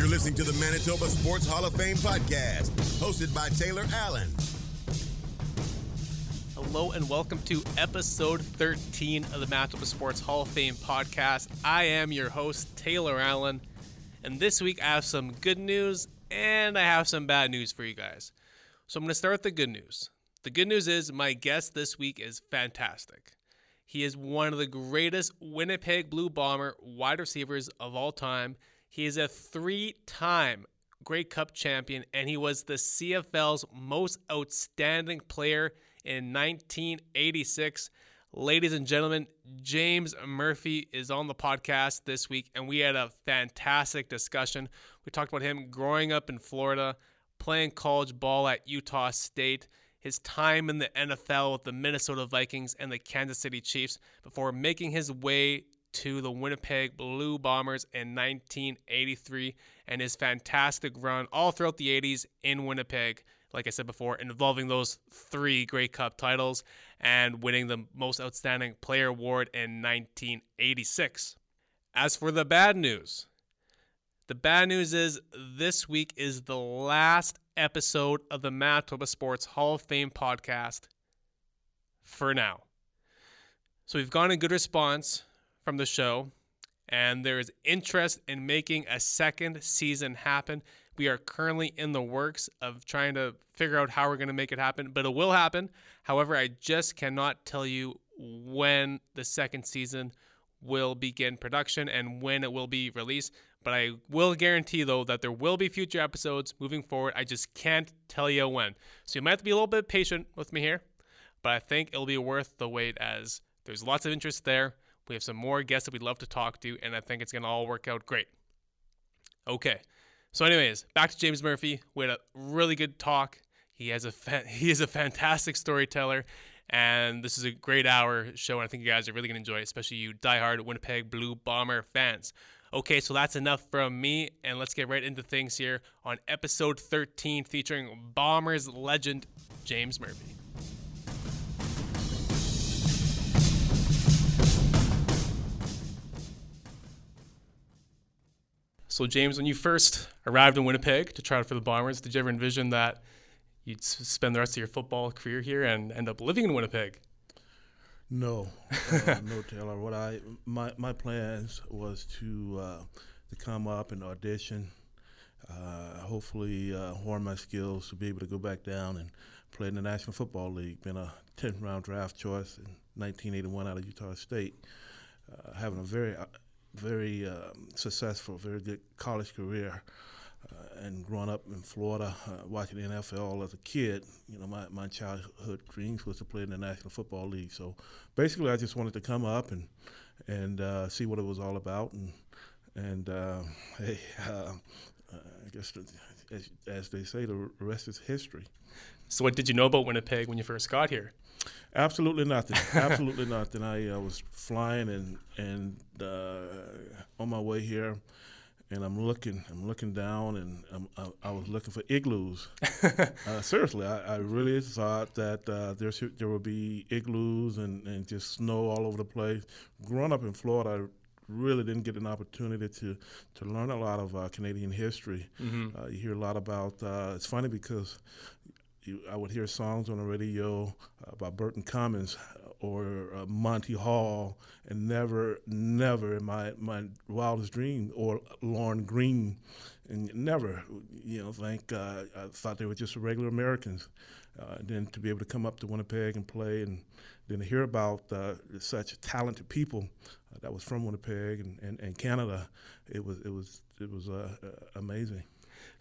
You're listening to the Manitoba Sports Hall of Fame podcast, hosted by Taylor Allen. Hello and welcome to episode 13 of the Manitoba Sports Hall of Fame podcast. I am your host, Taylor Allen, and this week I have some good news and I have some bad news for you guys. So I'm going to start with the good news. The good news is my guest this week is fantastic. He is one of the greatest Winnipeg Blue Bomber wide receivers of all time. He is a three time Grey Cup champion, and he was the CFL's most outstanding player in 1986. Ladies and gentlemen, James Murphy is on the podcast this week, and we had a fantastic discussion. We talked about him growing up in Florida, playing college ball at Utah State, his time in the NFL with the Minnesota Vikings and the Kansas City Chiefs before making his way to the Winnipeg Blue Bombers in 1983 and his fantastic run all throughout the 80s in Winnipeg. Like I said before, involving those three Grey Cup titles and winning the Most Outstanding Player Award in 1986. As for the bad news, the bad news is this week is the last episode of the Manitoba Sports Hall of Fame podcast for now. So we've gotten a good response from the show, and there is interest in making a second season happen. We are currently in the works of trying to figure out how we're going to make it happen, but it will happen. However, I just cannot tell you when the second season will begin production and when it will be released. But I will guarantee, though, that there will be future episodes moving forward. I just can't tell you when. So you might have to be a little bit patient with me here, but I think it'll be worth the wait as there's lots of interest there. We have some more guests that we'd love to talk to, and I think it's going to all work out great. Okay. So, anyways, back to James Murphy. We had a really good talk. He has a fa- he is a fantastic storyteller, and this is a great hour show. And I think you guys are really going to enjoy it, especially you diehard Winnipeg Blue Bomber fans. Okay, so that's enough from me, and let's get right into things here on episode 13 featuring Bombers legend James Murphy. So, James, when you first arrived in Winnipeg to try out for the Bombers, did you ever envision that you'd spend the rest of your football career here and end up living in Winnipeg? No, uh, no, Taylor. What I my my plans was to uh, to come up and audition, uh, hopefully uh, hone my skills to be able to go back down and play in the National Football League. Been a 10th round draft choice in 1981 out of Utah State, uh, having a very uh, very um, successful, very good college career. Uh, and growing up in Florida, uh, watching the NFL as a kid, you know, my, my childhood dreams was to play in the National Football League. So basically, I just wanted to come up and and uh, see what it was all about. And and uh, hey, uh, I guess as, as they say, the rest is history. So, what did you know about Winnipeg when you first got here? Absolutely nothing. Absolutely nothing. I uh, was flying and and on my way here and I'm looking, I'm looking down, and I, I was looking for igloos. uh, seriously, I, I, really thought that uh, there should, there would be igloos and, and just snow all over the place. Growing up in Florida, I really didn't get an opportunity to to learn a lot of uh, Canadian history. Mm-hmm. Uh, you hear a lot about. Uh, it's funny because you, I would hear songs on the radio about Burton Cummings or uh, Monty Hall, and never, never in my, my wildest dream, or Lorne Greene, and never, you know, think uh, I thought they were just regular Americans. Uh, then to be able to come up to Winnipeg and play, and then to hear about uh, such talented people uh, that was from Winnipeg and, and, and, Canada, it was it was it was uh, amazing.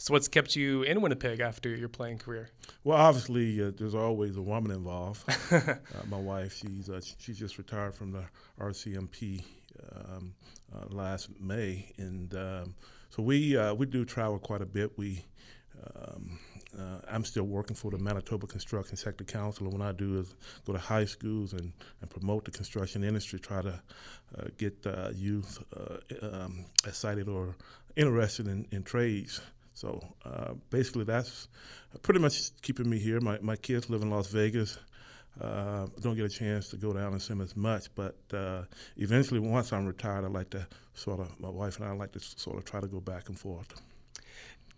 So, what's kept you in Winnipeg after your playing career? Well, obviously, uh, there's always a woman involved. uh, my wife, she's uh, she's just retired from the RCMP um, uh, last May, and um, so we uh, we do travel quite a bit. We um, uh, I'm still working for the Manitoba Construction Sector Council, and what I do is go to high schools and, and promote the construction industry, try to uh, get uh, youth um, excited or interested in, in trades. So uh, basically, that's pretty much keeping me here. My, my kids live in Las Vegas. Uh, don't get a chance to go down and see them as much, but uh, eventually, once I'm retired, I like to sort of, my wife and I like to sort of try to go back and forth.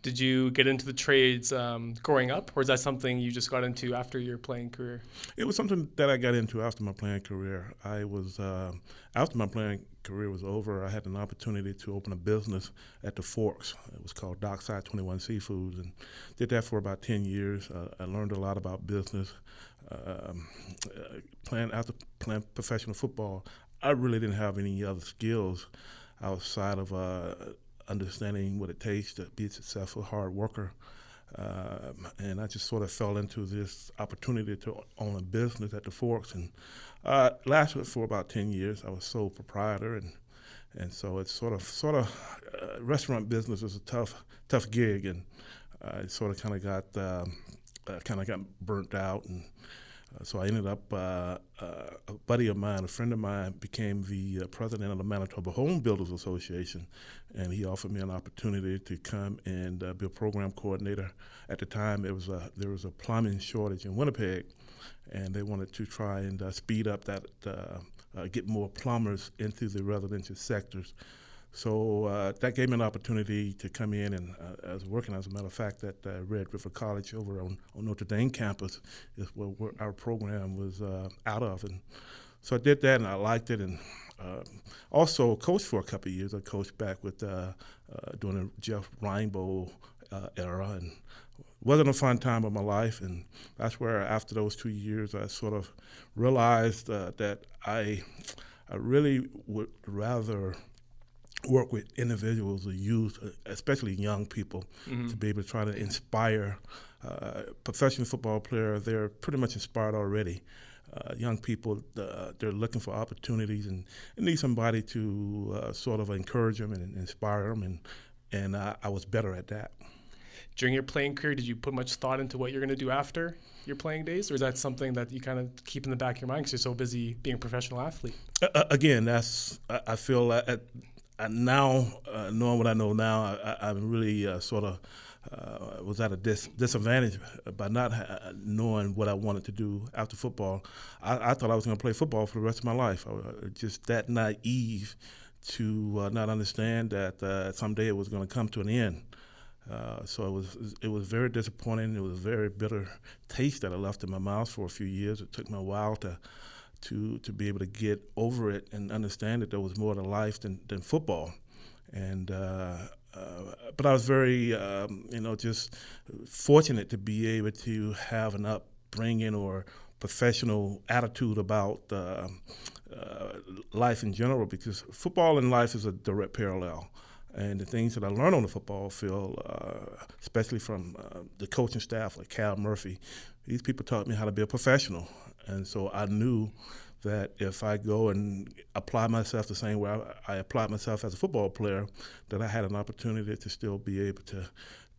Did you get into the trades um, growing up, or is that something you just got into after your playing career? It was something that I got into after my playing career. I was uh, after my playing career was over. I had an opportunity to open a business at the Forks. It was called Dockside Twenty One Seafoods, and did that for about ten years. Uh, I learned a lot about business. Um, uh, playing after playing professional football, I really didn't have any other skills outside of uh, understanding what it takes to be itself a successful hard worker. Um, and I just sort of fell into this opportunity to own a business at the Forks, and uh, lasted for about ten years. I was sole proprietor, and and so it's sort of sort of uh, restaurant business is a tough tough gig, and I sort of kind of got um, uh, kind of got burnt out, and uh, so I ended up, uh, uh, a buddy of mine, a friend of mine, became the uh, president of the Manitoba Home Builders Association, and he offered me an opportunity to come and uh, be a program coordinator. At the time, it was a, there was a plumbing shortage in Winnipeg, and they wanted to try and uh, speed up that, get more plumbers into the residential sectors. So uh, that gave me an opportunity to come in, and uh, I was working, as a matter of fact, at uh, Red River College over on, on, Notre Dame campus, is where, where our program was uh, out of. And so I did that, and I liked it, and uh, also coached for a couple of years. I coached back with uh, during the Jeff Reinebold era, and wasn't a fun time of my life. And that's where, after those two years, I sort of realized that I, I really would rather – work with individuals or youth, uh, especially young people, mm-hmm. to be able to try to inspire. Uh, professional football players. they're pretty much inspired already. Uh, young people, uh, they're looking for opportunities and, and need somebody to uh, sort of encourage them and inspire them, and and I, I was better at that. During your playing career, did you put much thought into what you're going to do after your playing days, or is that something that you kind of keep in the back of your mind because you're so busy being a professional athlete? Uh, again, that's I feel at now, uh, knowing what I know now, I, am really uh, sort of uh, was at a dis- disadvantage by not ha- knowing what I wanted to do after football. I, I thought I was going to play football for the rest of my life. I was just that naive to uh, not understand that uh, someday it was going to come to an end. Uh, so it was it was very disappointing. It was a very bitter taste that I left in my mouth for a few years. It took me a while to to to be able to get over it and understand that there was more to life than, than football. And uh, uh, but I was very um, you know just fortunate to be able to have an upbringing or professional attitude about uh, uh life in general because football and life is a direct parallel. And the things that I learned on the football field, uh, especially from uh, the coaching staff like Cal Murphy, these people taught me how to be a professional and so I knew that if I go and apply myself the same way I, I applied myself as a football player, that I had an opportunity to still be able to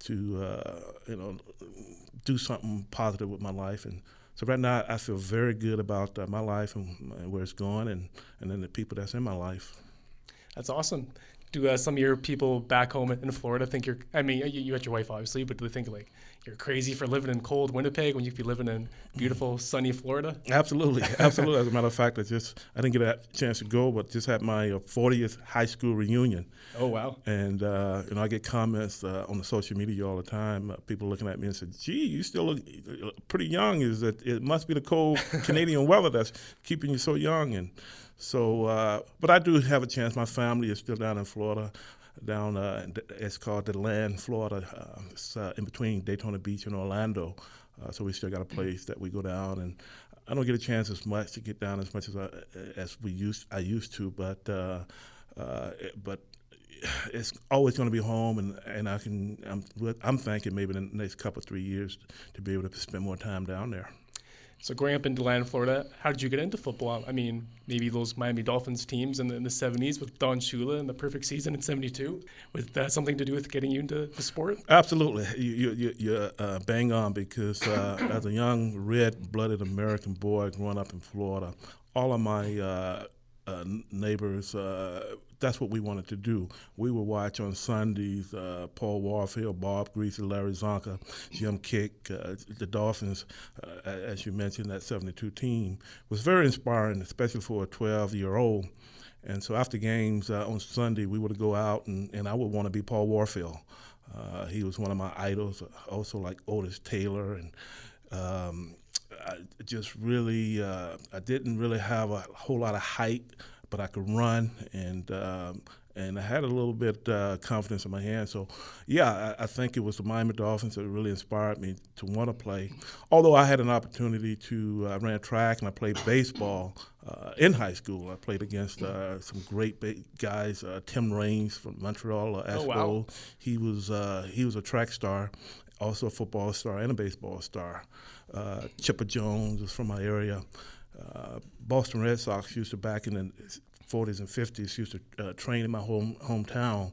to uh, you know do something positive with my life. And so right now I feel very good about uh, my life and, where it's going, and and then the people that's in my life. That's awesome. Do uh, some of your people back home in Florida think you're? I mean, you, you got your wife obviously, but do they think like you're crazy for living in cold Winnipeg when you could be living in beautiful sunny Florida? Absolutely, absolutely. As a matter of fact, I just I didn't get a chance to go, but just had my 40th uh, high school reunion. Oh wow! And uh, you know, I get comments uh, on the social media all the time. Uh, people looking at me and said, "Gee, you still look uh, pretty young. Is that it must be the cold Canadian weather that's keeping you so young?" And so, uh, but I do have a chance. My family is still down in Florida down. Uh, it's called DeLand, Florida. Uh, it's uh, in between Daytona Beach and Orlando. Uh, so we still got a place that we go down, and I don't get a chance as much to get down as much as I, as we used I used to, but uh, uh, but it's always going to be home, and, and I can I'm I'm thinking maybe in the next couple three years to be able to spend more time down there. So growing up in DeLand, Florida, how did you get into football? I mean, maybe those Miami Dolphins teams in the, in the 70s with Don Shula and the perfect season in 72. Was that something to do with getting you into the sport? Absolutely. You, you, you uh, bang on because uh, as a young red-blooded American boy growing up in Florida, all of my uh, uh, neighbors. That's what we wanted to do. We would watch on Sundays uh, Paul Warfield, Bob Griese, Larry Csonka, Jim Kiick, uh, the Dolphins, uh, as you mentioned, that 72 team was very inspiring, especially for a 12 year old. And so after games uh, on Sunday, we would go out and, and I would want to be Paul Warfield. Uh, he was one of my idols, also like Otis Taylor, and um, I just really uh, I didn't really have a whole lot of height, but I could run and. Um, and I had a little bit uh, confidence in my hand. So, yeah, I, I, think it was the Miami Dolphins that really inspired me to want to play. Although I had an opportunity to, uh, I ran track and I played baseball uh, in high school. I played against uh, some great guys. Uh, Tim Raines from Montreal, uh, oh, wow. He was he was a track star, also a football star and a baseball star. Chipper Jones was from my area. Boston Red Sox used to back in the 40s and 50s used to uh, train in my home hometown.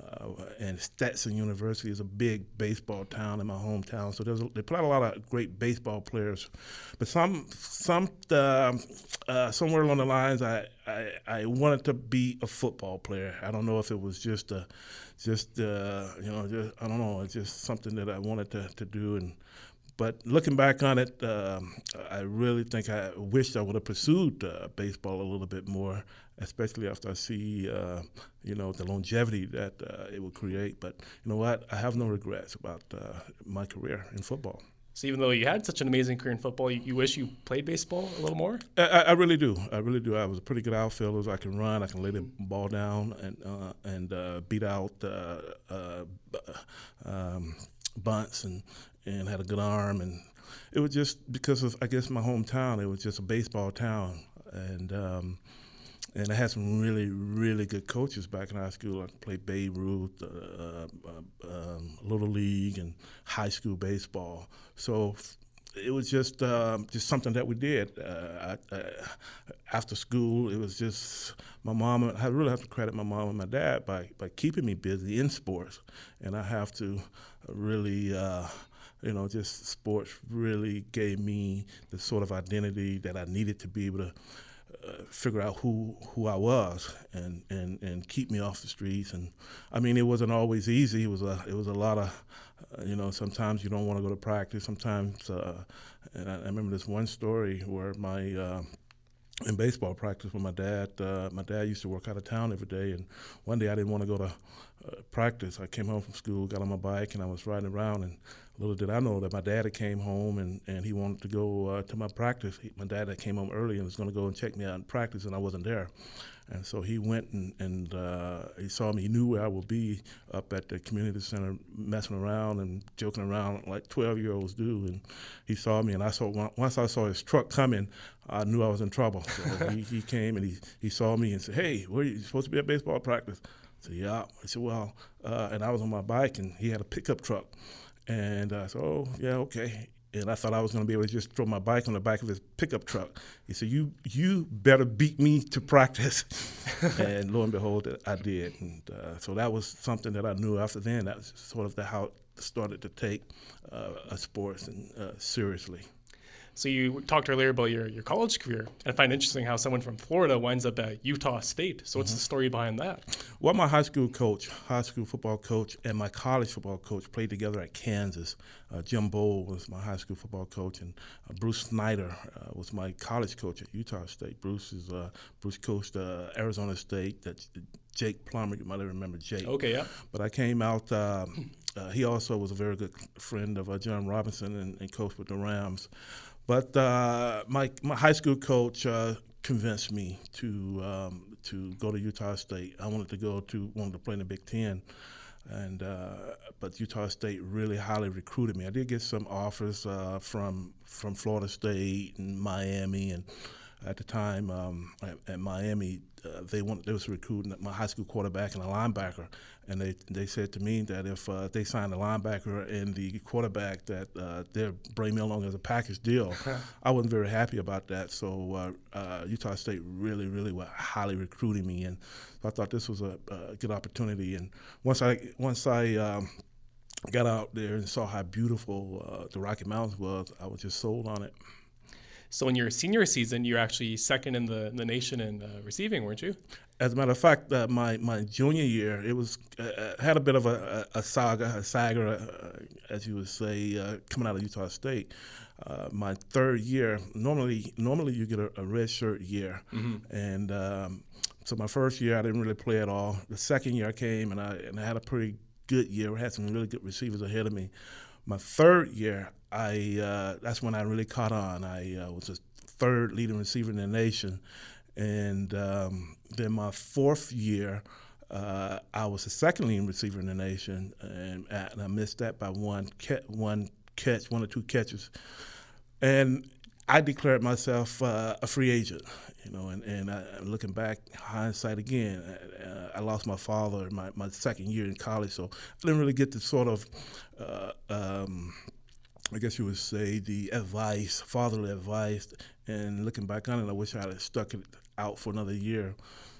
Uh, and Stetson University is a big baseball town in my hometown. So there's a, they play a lot of great baseball players, but some some uh, uh, somewhere along the lines, I, I, I wanted to be a football player. I don't know if it was just a just uh, you know just I don't know it's just something that I wanted to, to do and but looking back on it, um, I really think I wish I would have pursued uh, baseball a little bit more, especially after I see, uh, you know, the longevity that uh, it will create. But you know what? I have no regrets about uh, my career in football. So even though you had such an amazing career in football, you, you wish you played baseball a little more? I, I, really do. I really do. I was a pretty good outfielder. I can run. I can lay the ball down and uh, and uh, beat out um, bunts and and had a good arm, and it was just because of I guess my hometown. It was just a baseball town, and um, and I had some really really good coaches back in high school. I played Babe Ruth, uh, uh, um, Little League, and high school baseball. So it was just um, just something that we did uh, I, I, after school. It was just my mom. I really have to credit my mom and my dad by by keeping me busy in sports, and I have to really. You know, just sports really gave me the sort of identity that I needed to be able to uh, figure out who who I was and, and, and keep me off the streets. And I mean, it wasn't always easy. It was a it was a lot of, uh, you know, sometimes you don't want to go to practice. Sometimes, uh, and I, I, remember this one story where my uh, in baseball practice with my dad. Uh, my dad used to work out of town every day, and one day I didn't want to go to uh, practice. I came home from school, got on my bike, and I was riding around, and Little did I know that my dad had came home and, and he wanted to go uh, to my practice. He, my dad had came home early and was going to go and check me out in practice, and I wasn't there. And so he went and, and uh, he saw me. He knew where I would be up at the community center, messing around and joking around like 12 year olds do. And he saw me, and I saw once I saw his truck coming, I knew I was in trouble. So he, he came and he, he saw me and said, "Hey, where are you supposed to be at baseball practice?" I said, "Yeah." I said, "Well," uh, and I was on my bike, and he had a pickup truck. And I said, oh, yeah, okay. And I thought I was going to be able to just throw my bike on the back of his pickup truck. He said, you you better beat me to practice. and lo and behold, I did. And uh, so that was something that I knew after then. That sort of the, how it started to take uh, sports and, uh, seriously. So you talked earlier about your, your college career. and I find interesting how someone from Florida winds up at Utah State. So what's mm-hmm. the story behind that? Well, my high school coach, high school football coach, and my college football coach played together at Kansas. Uh, Jim Bowl was my high school football coach, and uh, Bruce Snyder uh, was my college coach at Utah State. Bruce is uh, Bruce coached uh, Arizona State. That Jake Plummer, you might remember Jake. Okay, yeah. But I came out. Um, uh, he also was a very good friend of John Robinson and, and coached with the Rams. But uh, my my high school coach uh, convinced me to um, to go to Utah State. I wanted to go to wanted to play in the Big Ten, and uh, but Utah State really highly recruited me. I did get some offers uh, from from Florida State and Miami, and at the time um, at, at, Miami, uh, they wanted they was recruiting my high school quarterback and a linebacker, and they they said to me that if uh, they signed the linebacker and the quarterback, that uh, they'd bring me along as a package deal. I wasn't very happy about that, so uh, uh, Utah State really really was highly recruiting me, and so I thought this was a, a good opportunity. And once I once I um, got out there and saw how beautiful uh, the Rocky Mountains was, I was just sold on it. So in your senior season, you're actually second in the, the nation in uh, receiving, weren't you? As a matter of fact, uh, my my junior year, it was uh, uh had a bit of a, a saga, a saga, uh, as you would say, uh, coming out of Utah State. my third year, normally normally you get a, a red shirt year, mm-hmm. and um, so my first year I didn't really play at all. The second year I came and I and I had a pretty good year. I had some really good receivers ahead of me. My third year, I uh, that's when I really caught on. I uh, was a third leading receiver in the nation, and um, then my fourth year, uh, I was the second leading receiver in the nation, and, and I missed that by one catch, one catch, one or two catches, and I declared myself uh, a free agent. You know, and, and I, looking back, hindsight again, uh, I lost my father my, my second year in college, so I didn't really get to sort of, uh, um, I guess you would say, the advice, fatherly advice. And looking back on it, I wish I had stuck it out for another year.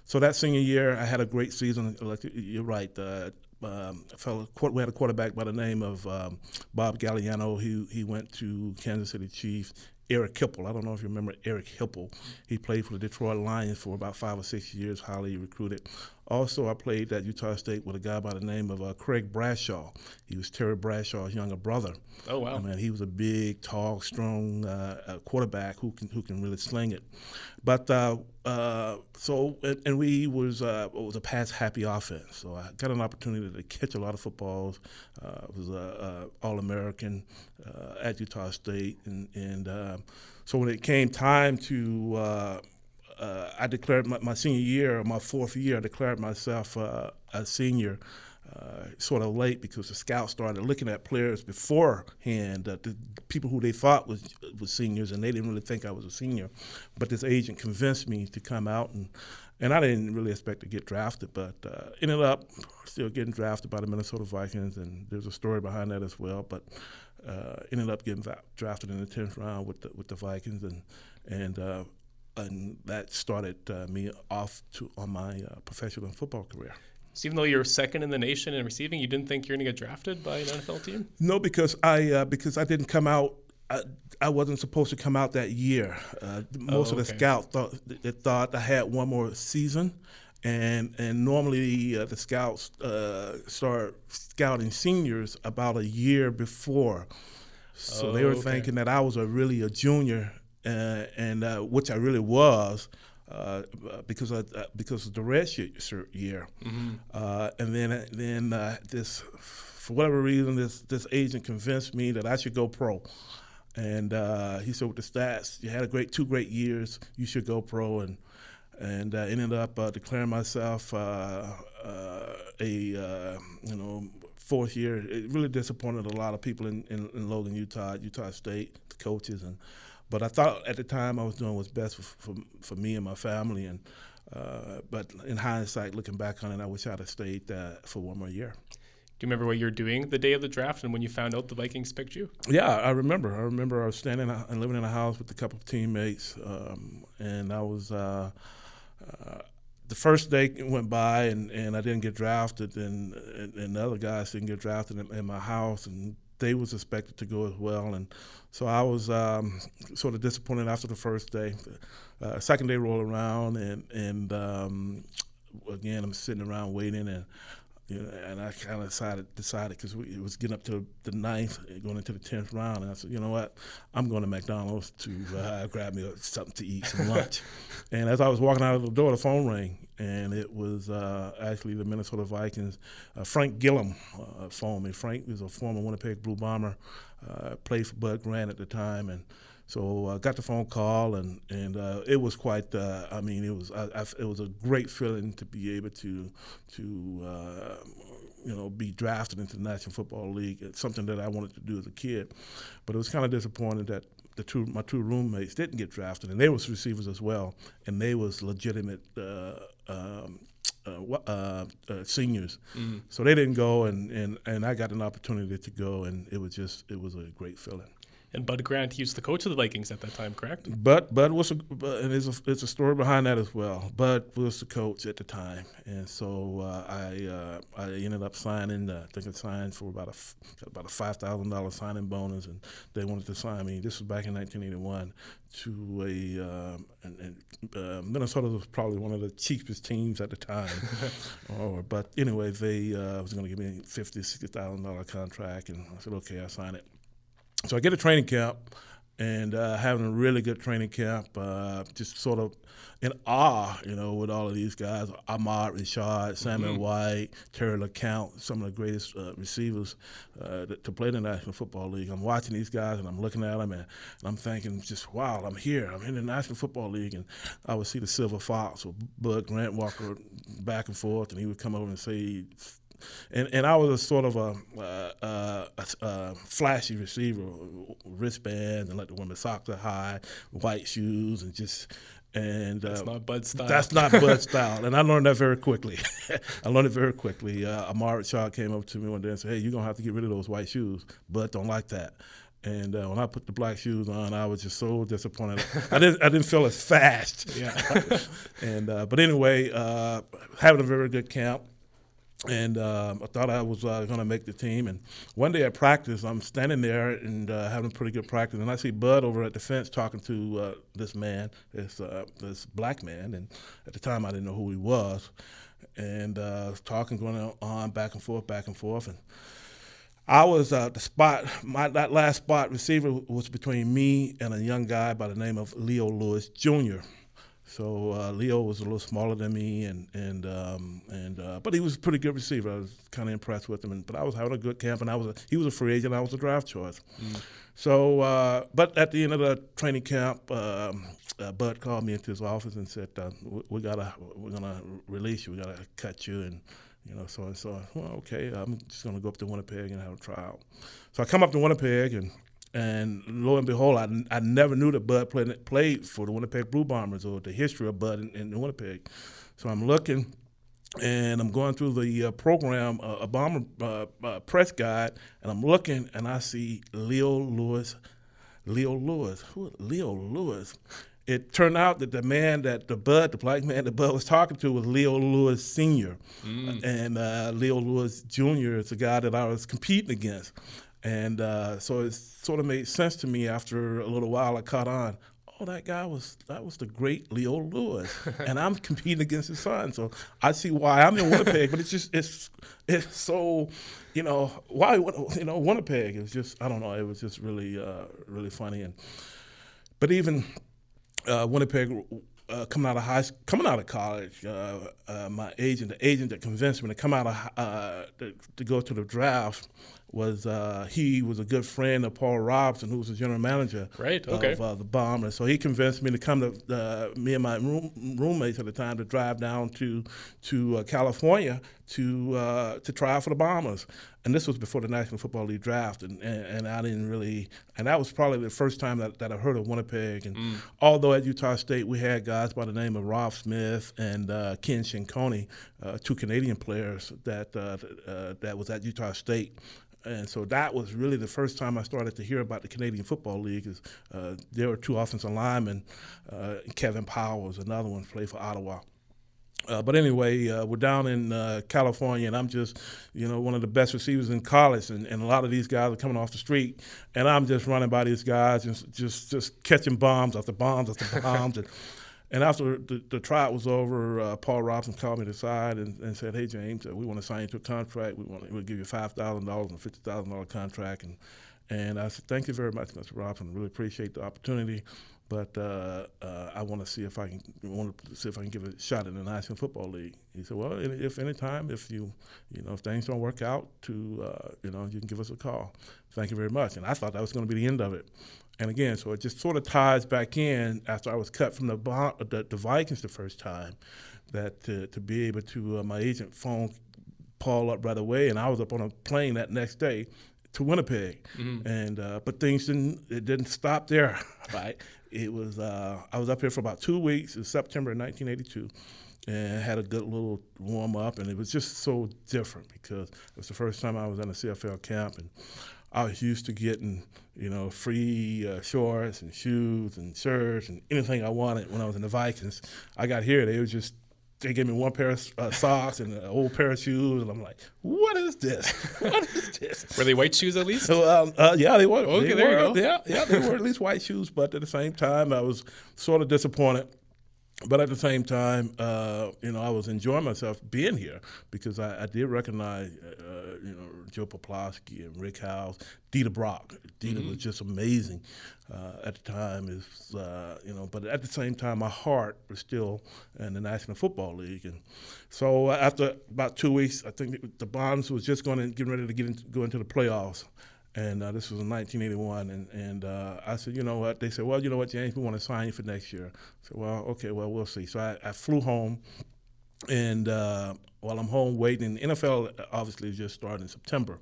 So that senior year, I had a great season. You're right, uh, um, fellow, we had a quarterback by the name of um, Bob Gagliano. He he went to Kansas City Chiefs. Eric Hipple. I don't know if you remember Eric Hipple. He played for the Detroit Lions for about five or six years, highly recruited. Also, I played at Utah State with a guy by the name of uh, Craig Bradshaw. He was Terry Bradshaw's younger brother. Oh wow! I mean, he was a big, tall, strong uh, quarterback who can who can really sling it. But uh, uh, so and, and, we was uh, it was a pass happy offense. So I got an opportunity to catch a lot of footballs. Uh, was a, All American uh, at Utah State, and and so when it came time to uh, I declared my, my, senior year, my fourth year, I declared myself uh, a senior. Uh, sort of late because the scouts started looking at players beforehand, uh, the people who they thought was was seniors, and they didn't really think I was a senior. But this agent convinced me to come out, and and I didn't really expect to get drafted, but uh, ended up still getting drafted by the Minnesota Vikings, and there's a story behind that as well. But uh, ended up getting drafted in the tenth round with the with the Vikings, and and uh, and that started uh, me off to on my uh, professional football career. So even though you're second in the nation in receiving, you didn't think you're going to get drafted by an NFL team? No, because I uh, because I didn't come out. I, I, wasn't supposed to come out that year. Uh, most oh, okay. of the scouts thought they thought I had one more season, and and normally uh, the scouts uh, start scouting seniors about a year before. So oh, they were okay. thinking that I was a really a junior uh, and uh, which I really was. Uh, because of uh, because of the red shirt year, mm-hmm. Uh, and then then uh, this for whatever reason this this agent convinced me that I should go pro, and he said with the stats you had a great two great years you should go pro and and ended up declaring myself a you know fourth year. It really disappointed a lot of people in, in, in Logan, Utah, Utah State, the coaches and but I thought at the time I was doing what's best for, for, for me and my family. And uh, but in hindsight, looking back on it, I wish I'd have stayed uh, for one more year. Do you remember what you were doing the day of the draft and when you found out the Vikings picked you? Yeah, I remember. I remember I was standing and living in a house with a couple of teammates, um, and I was. Uh, uh, the first day went by and, and I didn't get drafted, and, and, and the other guys didn't get drafted in, in my house, and they was expected to go as well, and so I was um, sort of disappointed after the first day. Uh, second day rolled around, and and um, again I'm sitting around waiting, and you know, and I kind of decided decided because it was getting up to the ninth, going into the tenth round, and I said, you know what, I'm going to McDonald's to uh, grab me something to eat, some lunch. and as I was walking out of the door, the phone rang, and it was uh, actually the Minnesota Vikings. Uh, Frank Gilliam uh, phoned me. Frank was a former Winnipeg Blue Bomber, uh, played for Bud Grant at the time, and so I got the phone call, and and uh, it was quite. Uh, I mean, it was I, I, it was a great feeling to be able to to uh, you know be drafted into the National Football League. It's something that I wanted to do as a kid, but it was kind of disappointing that the two my two roommates didn't get drafted, and they was receivers as well, and they was legitimate. Uh, um, uh, uh, uh, seniors, mm-hmm. so they didn't go, and, and, and I got an opportunity to go, and it was just it was a great feeling. And Bud Grant he was the coach of the Vikings at that time, correct? Bud Bud was a, and there's a, there's a story behind that as well. Bud was the coach at the time, and so uh, I uh, I ended up signing. Uh, I think I signed for about a about a five thousand dollar signing bonus, and they wanted to sign me. This was back in 1981 to a um, and, and uh, Minnesota was probably one of the cheapest teams at the time. or, but anyway, they uh, was going to give me a fifty sixty thousand dollar contract, and I said okay, I sign it. So I get a training camp, and uh, having a really good training camp. Uh, just sort of in awe, you know, with all of these guys: Ahmad Rashad, Samuel Mm-hmm. White, Terry LeCount, some of the greatest uh, receivers uh, to play in the National Football League. I'm watching these guys and I'm looking at them and, and I'm thinking, just wow, I'm here. I'm in the National Football League, and I would see the Silver Fox or Bud Grant Walker back and forth, and he would come over and say and and I was a sort of a, uh, uh, a, a flashy receiver, wristbands and let the women's socks are high, white shoes, and just and That's uh, not Bud style. that's not Bud style, and I learned that very quickly. I learned it very quickly. Uh, Ahmad Rashad came up to me one day and said, "Hey, you're gonna have to get rid of those white shoes." Bud don't like that. And uh, when I put the black shoes on, I was just so disappointed. I didn't, I didn't feel as fast. Yeah. and uh, but anyway, uh, having a very good camp and um, I thought I was uh, going to make the team. And one day at practice, I'm standing there and uh, having a pretty good practice, and I see Bud over at the fence talking to uh, this man, this uh, this black man, and at the time I didn't know who he was, and uh, talking going on back and forth, back and forth, and. I was uh, the spot. My that last spot receiver was between me and a young guy by the name of Leo Lewis Jr. So uh, Leo was a little smaller than me, and and um, and uh, but he was a pretty good receiver. I was kind of impressed with him, and, but I was having a good camp, and I was a, he was a free agent. I was a draft choice. So, uh, but at the end of the training camp, um, uh, Bud called me into his office and said, uh, we, "We gotta, we're gonna release you. We gotta cut you." And you know, so I said, "Well, okay. I'm just gonna go up to Winnipeg and have a tryout." So I come up to Winnipeg and. And lo and behold, I, I never knew that Bud played, played for the Winnipeg Blue Bombers or the history of Bud in, in Winnipeg. So I'm looking, and I'm going through the uh, program, uh, a bomber uh, uh, press guide, and I'm looking, and I see Leo Lewis. Leo Lewis. Who? is Leo Lewis. It turned out that the man that the Bud, the black man that Bud was talking to, was Leo Lewis Senior, and uh, Leo Lewis Junior is the guy that I was competing against. And uh, so it sort of made sense to me after a little while. I caught on. Oh, that guy was that was the great Leo Lewis, and I'm competing against his son. So I see why I'm in Winnipeg, but it's just it's it's so, you know, why you know Winnipeg is just I don't know. It was just really uh, really funny, and but even uh, Winnipeg uh, coming out of high coming out of college, uh, uh, my agent, the agent that convinced me to come out of uh, to, to go to the draft was uh, he was a good friend of Paul Robson, who was the general manager Right, okay. of uh, the Bombers. So he convinced me to come to uh, me and my room, roommates at the time to drive down to to uh, California to uh, to try out for the Bombers. And this was before the National Football League draft, and, and, and I didn't really, and that was probably the first time that, that I heard of Winnipeg. And although at Utah State we had guys by the name of Rob Smith and uh, Ken Shinkoni, uh, two Canadian players that uh, uh, that was at Utah State. And so that was really the first time I started to hear about the Canadian Football League. Is uh, there were two offensive linemen, uh, Kevin Powell was another one, played for Ottawa. Uh, but anyway, uh, we're down in uh, California, and I'm just, you know, one of the best receivers in college, and, and a lot of these guys are coming off the street, and I'm just running by these guys and just just catching bombs after bombs after bombs, and and after the, the tryout was over, uh, Paul Robson called me to the side and, and said, "Hey James, uh, we want to sign you to a contract. We want we'll give you five thousand dollars and a fifty thousand dollar contract." And and I said, "Thank you very much, Mr. Robson. Really appreciate the opportunity." But uh, uh, I want to see if I can want to see if I can give a shot in the National Football League. He said, "Well, if any time, if you you know if things don't work out, to uh, you know you can give us a call. Thank you very much." And I thought that was going to be the end of it. And again, so it just sort of ties back in after I was cut from the the, the Vikings the first time, that to, to be able to uh, my agent phone Paul up right away, and I was up on a plane that next day to Winnipeg, and uh, but things didn't it didn't stop there, right? It was uh, I was up here for about two weeks in September of 1982, and had a good little warm up, and it was just so different because it was the first time I was in a CFL camp, and I was used to getting you know free uh, shorts and shoes and shirts and anything I wanted when I was in the Vikings. I got here, they was just they gave me one pair of uh, socks and an old pair of shoes, and I'm like, "What is this? What is this?" Were they white shoes at least? So, um, uh, yeah, they were. Okay, they there you go. Yeah, yeah, they were at least white shoes, but at the same time, I was sort of disappointed. But at the same time, uh, you know, I was enjoying myself being here because I, I did recognize, uh, you know, Joe Poplawski and Rick House, Dieter Brock. Dieter mm-hmm. was just amazing uh, at the time. Is uh, you know, but at the same time, my heart was still in the National Football League, and so after about two weeks, I think the Bonds was just going to get ready to get into, go into the playoffs and uh, this was in 1981. And, and uh, I said, you know what? They said, well, you know what, James, we want to sign you for next year. I said, well, okay, well, we'll see. So I, I flew home, and uh, while I'm home waiting, NFL obviously just started in September.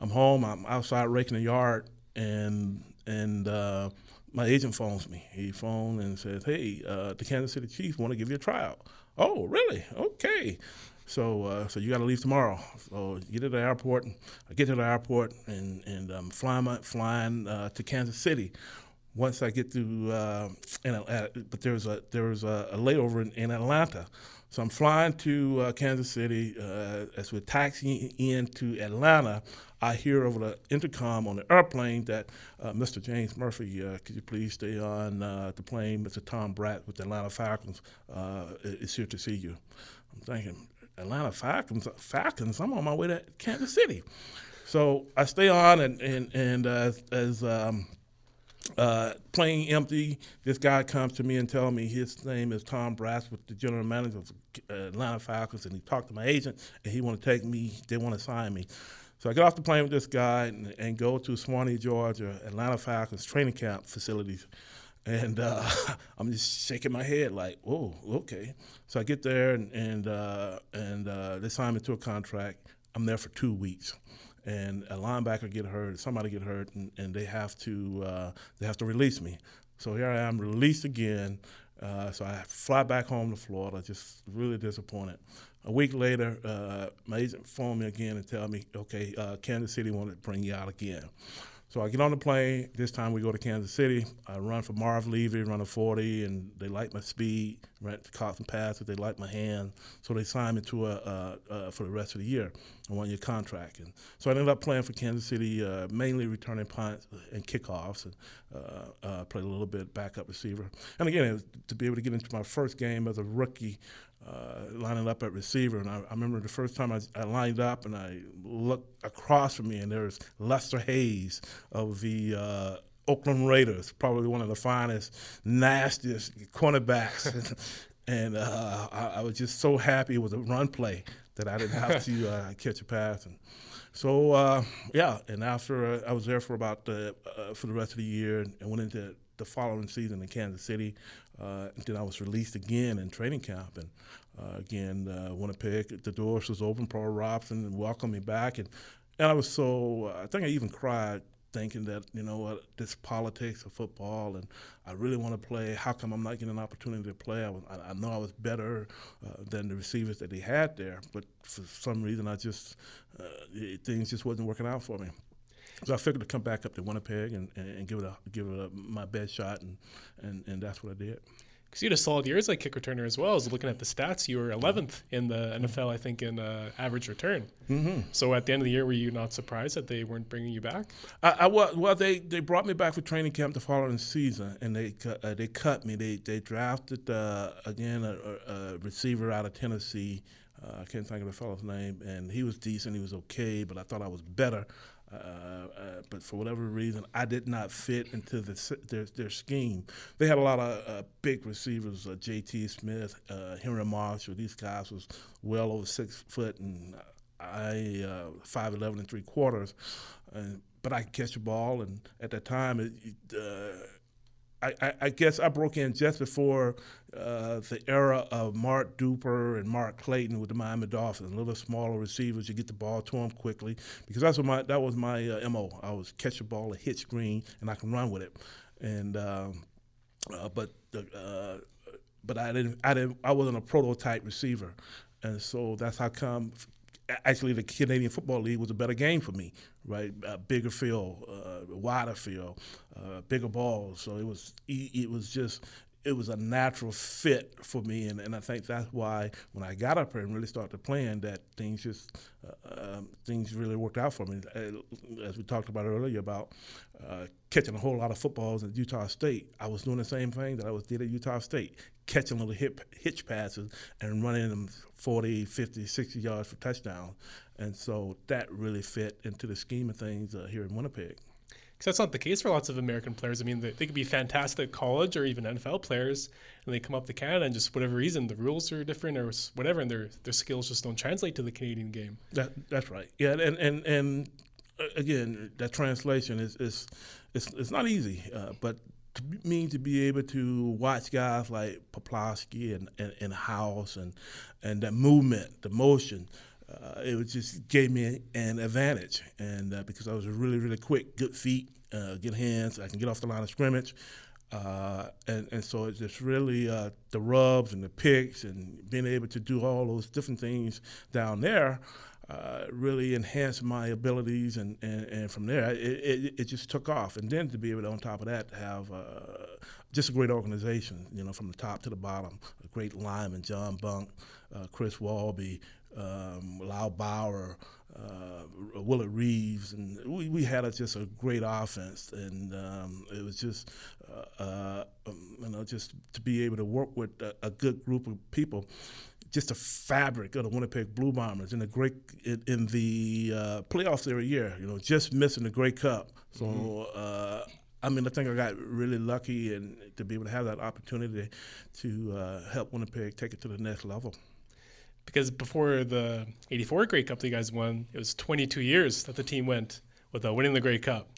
I'm home. I'm outside raking the yard, and and uh, my agent phones me. He phoned and says, "Hey, uh, the Kansas City Chiefs want to give you a tryout." Oh, really? Okay. So, uh, so you got to leave tomorrow. So get to the airport. I get to the airport and and I'm flying flying uh, to Kansas City. Once I get to, uh, in, uh, but there's a there's a, a layover in, in, Atlanta. So I'm flying to uh, Kansas City. Uh, as we're taxiing into Atlanta, I hear over the intercom on the airplane that Mr. James Murphy, could you please stay on the plane? Mr. Tom Braatz with the Atlanta Falcons is here to see you. I'm thinking, Atlanta Falcons, Falcons, I'm on my way to Kansas City. So I stay on, and and and uh, as um, uh, plane empty, this guy comes to me and tells me his name is Tom Braatz with the general manager of Atlanta Falcons, and he talked to my agent, and he want to take me. They want to sign me. So I get off the plane with this guy and, and go to Suwanee, Georgia, Atlanta Falcons training camp facilities. And uh, I'm just shaking my head like, "Whoa, okay." So I get there and and uh, and uh, they sign me to a contract. I'm there for two weeks, and a linebacker get hurt, somebody get hurt, and, and they have to uh, they have to release me. So here I am, released again. Uh, so I fly back home to Florida, just really disappointed. A week later, uh, my agent phoned me again and tell me, okay, Kansas City wanted to bring you out again. So I get on the plane. This time we go to Kansas City. I run for Marv Levy, run a 40, and they like my speed. Ran caught some passes. They like my hand, so they signed me to a, for the rest of the year, a one-year contract. And so I ended up playing for Kansas City, uh, mainly returning punts and kickoffs, and uh, uh, played a little bit backup receiver. And again, to be able to get into my first game as a rookie uh, lining up at receiver. And I, I remember the first time I, I, lined up and I looked across from me, and there was Lester Hayes of the uh, Oakland Raiders, probably one of the finest, nastiest cornerbacks. and uh, I, I, was just so happy it was a run play that I didn't have to uh, catch a pass. And so, uh, yeah, and after uh, I was there for about for the rest of the year and went into the following season in Kansas City. Uh, then I was released again in training camp, and uh, again uh, Winnipeg, the doors was open. Paul Robson welcomed me back, and and I was so I think I even cried thinking that you know what this politics of football and I really want to play. How come I'm not getting an opportunity to play? I, was, I, I know I was better uh, than the receivers that they had there, but for some reason I just uh, things just wasn't working out for me. So I figured to come back up to Winnipeg and, and, and give it a give it a, my best shot, and, and and that's what I did. Because you had a solid year as a kick returner as well. I was looking at the stats. You were 11th in the NFL, I think, in uh, average return. Mm-hmm. So at the end of the year, were you not surprised that they weren't bringing you back? I, I well, they, they brought me back for training camp the following season, and they uh, they cut me. They they drafted uh, again a, a, receiver out of Tennessee. Uh, I can't think of the fellow's name, and he was decent. He was okay, but I thought I was better. Uh, uh, but for whatever reason, I did not fit into the, their, their scheme. They had a lot of uh, big receivers, uh, J.T. Smith, Henry Marshall. These guys was well over six foot, and I five eleven and three quarters. but I could catch a ball, and at that time, it, I, I, guess I broke in just before uh, the era of Mark Duper and Mark Clayton with the Miami Dolphins. A little smaller receivers, you get the ball to them quickly because that's what my that was my uh, mo. I was catch a ball, a hit screen, and I can run with it. And um, uh, but the, uh, but I didn't I didn't I wasn't a prototype receiver, and so that's how come actually the Canadian Football League was a better game for me, right? A bigger field, uh, wider field, uh, bigger balls. So it was it was just it was a natural fit for me, and, and I think that's why when I got up here and really started playing, that things just uh, um, things really worked out for me. Uh, as we talked about earlier about uh, catching a whole lot of footballs at Utah State, I was doing the same thing that I was did at Utah State, catching little hip, hitch passes and running them 40, 50, 60 yards for touchdowns, and so that really fit into the scheme of things uh, here in Winnipeg. Because that's not the case for lots of American players. I mean, they, they could be fantastic college or even NFL players, and they come up to Canada and just whatever reason the rules are different or whatever, and their their skills just don't translate to the Canadian game. That that's right. Yeah, and and and uh, again, that translation is is it's, it's not easy, uh, but to me to be able to watch guys like Poplawski and, and, and House and and that movement, the motion, uh, it just gave me an advantage, and uh, because I was really really quick, good feet, uh, good hands, I can get off the line of scrimmage. Uh, and, and so it's just really uh, the rubs and the picks and being able to do all those different things down there uh, really enhanced my abilities, and, and, and from there it, it, it, just took off. And then to be able to, on top of that, have uh, just a great organization, you know, from the top to the bottom, a great lineman, John Bonk, uh, Chris Walby, um, Lau Bauer, uh, Willard Reaves, and we, we had a, just a great offense, and um, it was just uh, uh, um, you know just to be able to work with a, a good group of people just the fabric of the Winnipeg Blue Bombers in the great in, in the uh, playoffs every year. You know, just missing the Grey Cup. So. Mm-hmm. Uh, I mean, I think I got really lucky and to be able to have that opportunity to uh, help Winnipeg take it to the next level. Because before the '84 Grey Cup that you guys won, it was 22 years that the team went without winning the Grey Cup.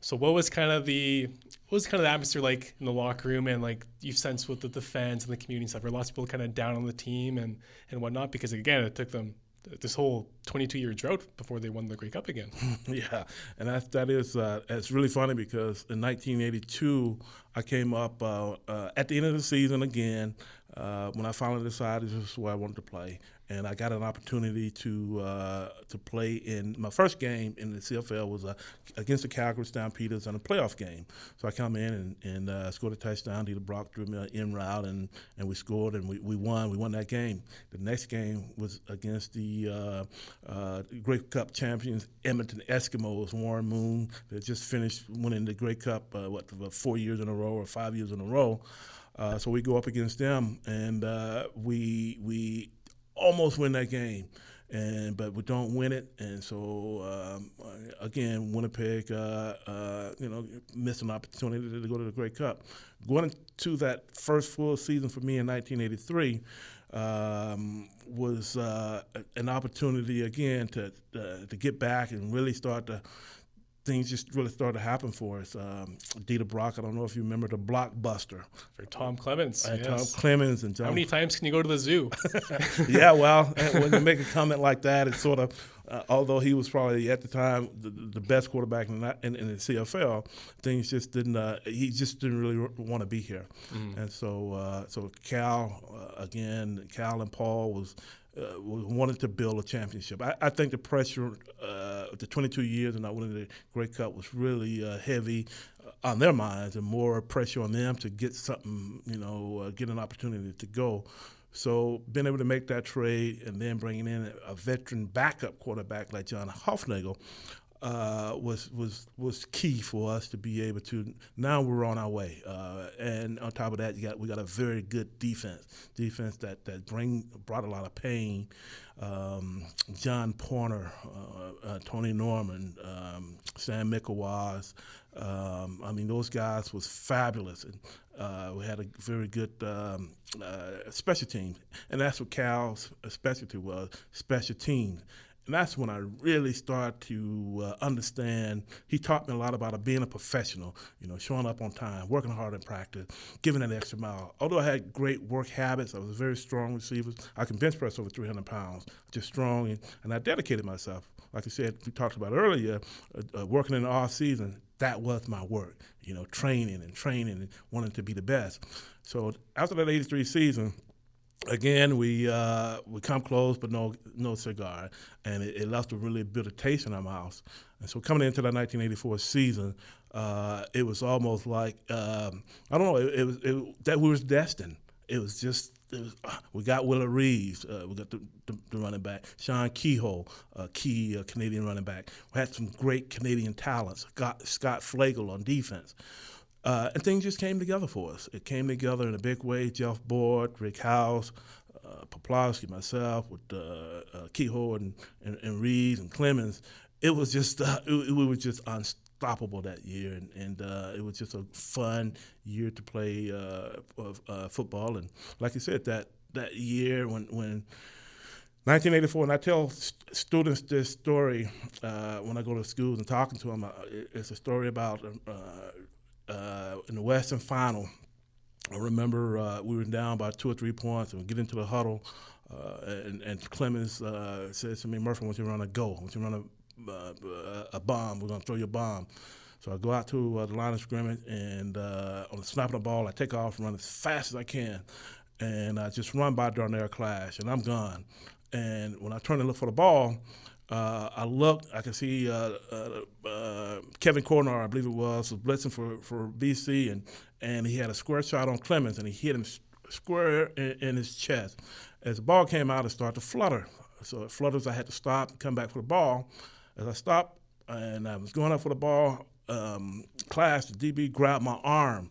So, what was kind of the what was kind of the atmosphere like in the locker room and like you sense with the, the fans and the community and stuff? Were lots of people kind of down on the team and, and whatnot? Because again, it took them this whole 22 year drought before they won the Grey Cup again. yeah, and that that is uh, it's really funny because in 1982 I came up uh, uh, at the end of the season again uh, when I finally decided this is where I wanted to play, and I got an opportunity to uh, to play in my first game in the CFL was uh, against the Calgary Stampeders in a playoff game. So I come in and, and uh, scored a touchdown. Dieter Brock drew me an in route, and, and we scored and we, we won. We won that game. The next game was against the uh, uh, Grey Cup champions Edmonton Eskimos. Warren Moon that just finished winning the Great Cup what four years in a row or five years in a row. Uh, so we go up against them, and uh, we we almost win that game, and but we don't win it, and so um, again, Winnipeg, uh, uh, you know, missed an opportunity to go to the Grey Cup. Going to that first full season for me in 1983 um, was uh, an opportunity again to uh, to get back and really start to things just really started to happen for us. Um, Dieter Brock, I don't know if you remember the blockbuster. For Tom Clements. And yes. Tom Clements and John. How many times can you go to the zoo? yeah, well, when you make a comment like that, it's sort of, uh, although he was probably at the time the, the best quarterback in, in, in, the CFL, things just didn't, uh, he just didn't really want to be here. Mm. And so, uh, so Cal, uh, again, Cal and Paul was uh, wanted to build a championship. I, I think the pressure, uh, the 22 years and not winning the Grey Cup was really uh, heavy uh, on their minds and more pressure on them to get something, you know, uh, get an opportunity to go. So being able to make that trade and then bringing in a veteran backup quarterback like John Hufnagel uh, was was was key for us to be able to. Now we're on our way, uh, and on top of that, got we got a very good defense. Defense that that bring brought a lot of pain. Um, John Porter, uh, uh Tony Norman, um, Sam Mikawos. Um, I mean, those guys was fabulous, and uh, we had a very good um, uh, special team, and that's what Cal's specialty was: special teams. And that's when I really started to uh, understand. He taught me a lot about being a professional, you know, showing up on time, working hard in practice, giving that extra mile. Although I had great work habits, I was a very strong receiver. I can bench press over 300 pounds, just strong, and, and I dedicated myself. Like I said, we talked about earlier, uh, uh, working in the off season, that was my work, you know, training and training and wanting to be the best. So after that 83 season, again, we uh, we come close, but no no cigar, and it, it, left a really bitter taste in our mouths. And so coming into that 1984 season, uh, it was almost like um, I don't know, it, it was it, that we was destined. It was just was, uh, we got Willie Reaves, uh, we got the, the, the, running back, Sean Kehoe, a key uh, Canadian running back. We had some great Canadian talents. Got Scott Flagel on defense. Uh, and things just came together for us. It came together in a big way. Jeff Boyd, Rick House, uh, Poplawski, myself, with uh, uh, Kehoe and, and, and Reaves and Clements. It was just uh, it, we were just unstoppable that year, and, and uh, it was just a fun year to play uh, uh, football. And like you said, that that year when when 1984, and I tell st- students this story when I go to schools and talking to them. It's a story about uh, uh, in the Western Final. I remember uh, we were down by two or three points, and we get into the huddle, uh, and, and Clements uh, says to me, "Murphy, want you run a go. Want you run a, uh, a bomb. We're going to throw you a bomb." So I go out to uh, the line of scrimmage, and uh, on the snap of the ball, I take off and run as fast as I can, and I just run by Darnell Clash, and I'm gone. And when I turn to look for the ball, uh, I looked, I could see uh, uh, uh, Kevin Konar, I believe it was, was blitzing for, for BC, and, and he had a square shot on Clements, and he hit him square in, in his chest. As the ball came out, it started to flutter. So it flutters, I had to stop and come back for the ball. As I stopped and I was going up for the ball, um, Clash, the DB grabbed my arm,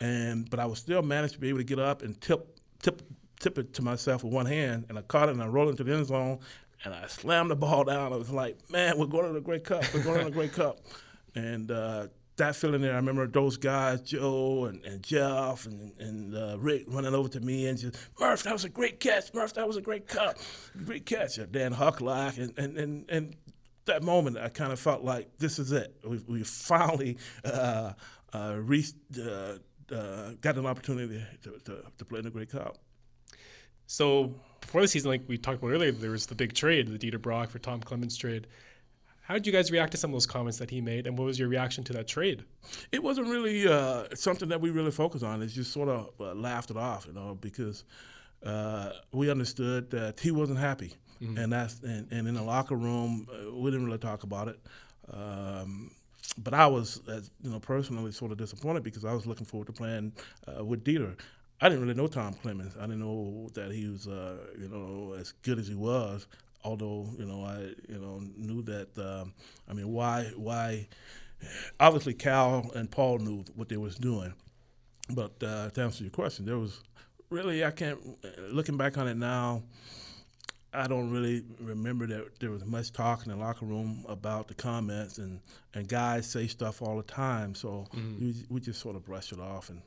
and but I was still managed to be able to get up and tip, tip, tip it to myself with one hand, and I caught it and I rolled into the end zone, and I slammed the ball down. I was like, man, we're going to the Great Cup. We're going to the Great Cup. And uh, that feeling there, I remember those guys, Joe and, and Jeff and, and uh, Rick running over to me and just, Murph, that was a great catch. Murph, that was a great cup. Great catch. Dan Huclack. And, and, and, and that moment, I kind of felt like this is it. We, we finally uh, uh, reached, uh, uh, got an opportunity to, to, to play in the Great Cup. So before the season, like we talked about earlier, there was the big trade, the Dieter Brock for Tom Clements trade. How did you guys react to some of those comments that he made, and what was your reaction to that trade? It wasn't really uh, something that we really focused on. It's just sort of uh, laughed it off, you know, because uh, we understood that he wasn't happy, mm-hmm. and that's and, and, in the locker room uh, we didn't really talk about it. Um, but I was, as, you know, personally sort of disappointed because I was looking forward to playing uh, with Dieter. I didn't really know Tom Clements. I didn't know that he was, uh, you know, as good as he was. Although, you know, I, you know, knew that. Um, I mean, why, why? Obviously, Cal and Paul knew what they was doing. But uh, to answer your question, there was really I can't. Looking back on it now, I don't really remember that there was much talk in the locker room about the comments, and and guys say stuff all the time. So mm-hmm. we, we just sort of brushed it off and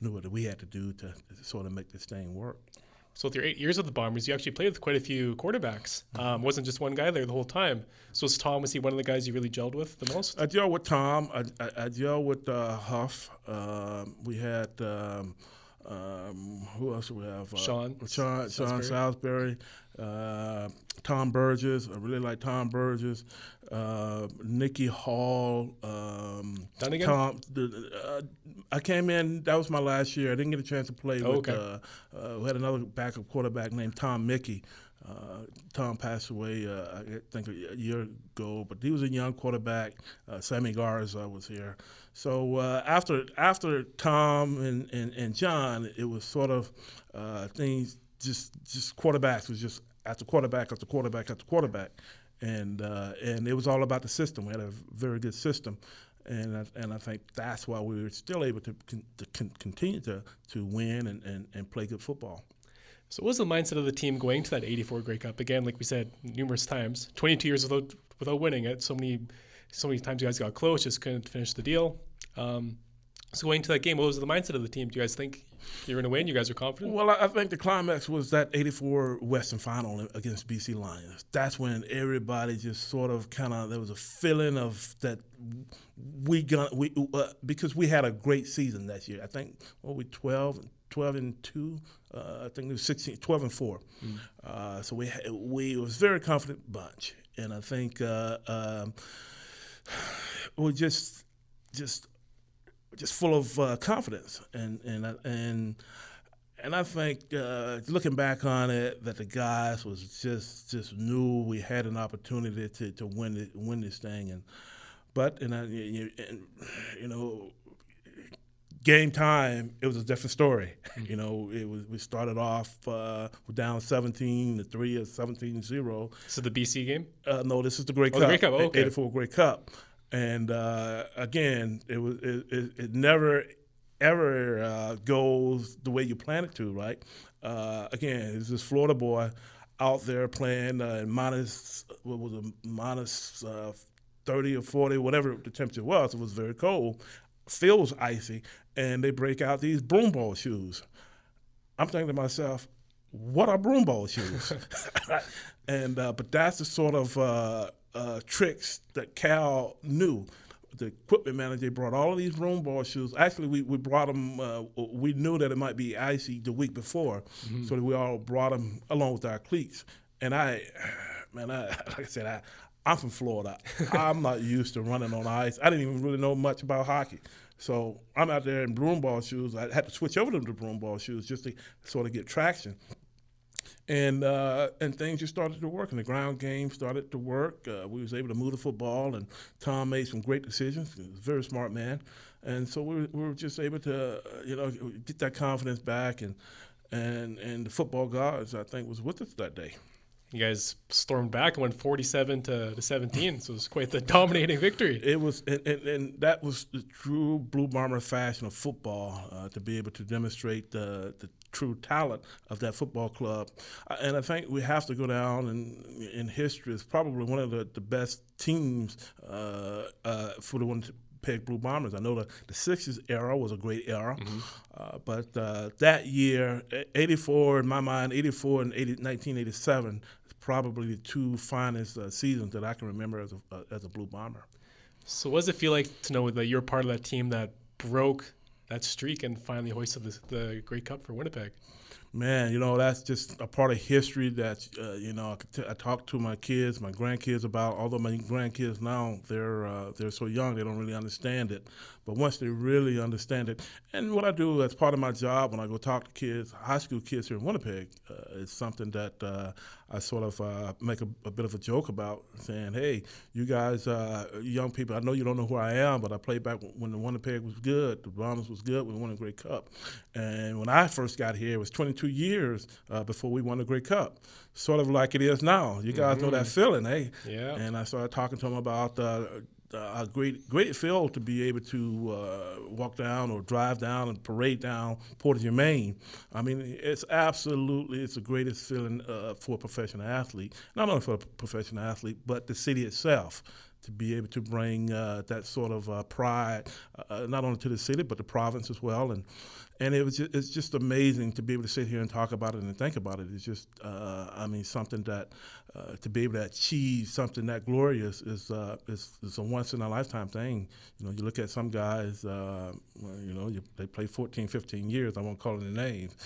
knew what we had to do to, to sort of make this thing work. So with your eight years with the Bombers, you actually played with quite a few quarterbacks. Um, wasn't just one guy there the whole time. So was Tom was he one of the guys you really gelled with the most? I gelled with Tom. I, I, I with uh, Huff. Uh, we had um, um, who else do we have? Uh, Sean. Sean. Sean Salisbury. Uh, Tom Burgess. I really like Tom Burgess. Uh, Nikki Hall. Um, Dunigan? Tom. The, uh, I came in. That was my last year. I didn't get a chance to play oh, with. Okay. Uh, uh, we had another backup quarterback named Tom Mickey. Uh, Tom passed away, uh, I think, a year ago, but he was a young quarterback. Uh, Sammy Garza was here. So uh, after after Tom and, and, and John, it was sort of uh, things just just quarterbacks was just after quarterback after quarterback after quarterback, and uh, and it was all about the system. We had a very good system, and I, and I think that's why we were still able to, con- to con- continue to to win and, and, and play good football. So, what was the mindset of the team going to that '84 Grey Cup? Again, like we said numerous times, 22 years without without winning it. So many, so many times you guys got close, just couldn't finish the deal. Um, so, going to that game, what was the mindset of the team? Do you guys think you're going to win? You guys are confident? Well, I think the climax was that '84 Western Final against BC Lions. That's when everybody just sort of kind of there was a feeling of that we got we uh, because we had a great season that year. I think what we 12 12 and 2 uh, I think it was 16, 12 and 4. Mm. Uh, so we we was a very confident bunch, and I think uh, um, we just just just full of uh, confidence, and and and and I think uh, looking back on it, that the guys was just just knew we had an opportunity to, to win it, win this thing, and but and, I, you, and you know, game time it was a different story. Mm-hmm. You know, it was we started off uh, down seventeen to three or 17-0. So the BC game? Uh, no, this is the Grey oh, Cup. The Grey Cup, oh, okay. eighty four Grey Cup, and uh, again, it was it, it, it never ever uh, goes the way you plan it to, right? Uh, again, it's this Florida boy out there playing uh, minus what was it, minus, uh, 30 or 40, whatever the temperature was. It was very cold. Feels icy, and they break out these broom ball shoes. I'm thinking to myself, what are broom ball shoes? and uh, but that's the sort of uh, tricks that Cal knew the equipment manager brought all of these broom ball shoes. Actually, we, we brought them. Uh, we knew that it might be icy the week before, mm-hmm. so we all brought them along with our cleats. And I, man, I, like I said, I, I'm from Florida. I'm not used to running on ice. I didn't even really know much about hockey. So I'm out there in broom ball shoes. I had to switch over to the broom ball shoes just to sort of get traction and uh, and things just started to work, and the ground game started to work. Uh, we was able to move the football, and Tom made some great decisions. He was a very smart man, and so we were, we were just able to, uh, you know, get that confidence back, and and and the football gods, I think, was with us that day. You guys stormed back and went 47 to, to 17, so it was quite the dominating victory. It was, and, and, and that was the true Blue Bomber fashion of football uh, to be able to demonstrate the, the true talent of that football club. And I think we have to go down in, in history as probably one of the, the best teams uh, uh, for the one Winnipeg Blue Bombers. I know the, the 60s era was a great era, mm-hmm. uh, but uh, that year, 84 in my mind, 84 and 80, 1987, probably the two finest uh, seasons that I can remember as a, uh, as a Blue Bomber. So, what does it feel like to know that you're part of that team that broke that streak and finally hoisted the, the Grey Cup for Winnipeg. Man, you know that's just a part of history that uh, you know I, t- I talk to my kids, my grandkids about. Although my grandkids now they're uh, they're so young, they don't really understand it. But once they really understand it, and what I do as part of my job when I go talk to kids, high school kids here in Winnipeg, uh, is something that uh, I sort of uh, make a, a, bit of a joke about, saying, "Hey, you guys, uh, young people, I know you don't know who I am, but I played back when the Winnipeg was good, the Bombers was good, we won a Great Cup, and when I first got here, it was 22 years uh, before we won a Great Cup, sort of like it is now. You guys mm-hmm. know that mm-hmm. feeling, hey? Yeah. And I started talking to them about uh, a great great feel to be able to uh, walk down or drive down and parade down Portage and Main. I mean, it's absolutely it's the greatest feeling uh, for a professional athlete, not only for a professional athlete, but the city itself to be able to bring uh, that sort of uh, pride, uh, not only to the city but the province as well, and and it was just, it's just amazing to be able to sit here and talk about it and think about it. It's just, uh, I mean, something that uh, to be able to achieve something that glorious is, uh, is, is a once in a lifetime thing. You know, you look at some guys, uh, you know, you, they play 14, 15 years. I won't call them names,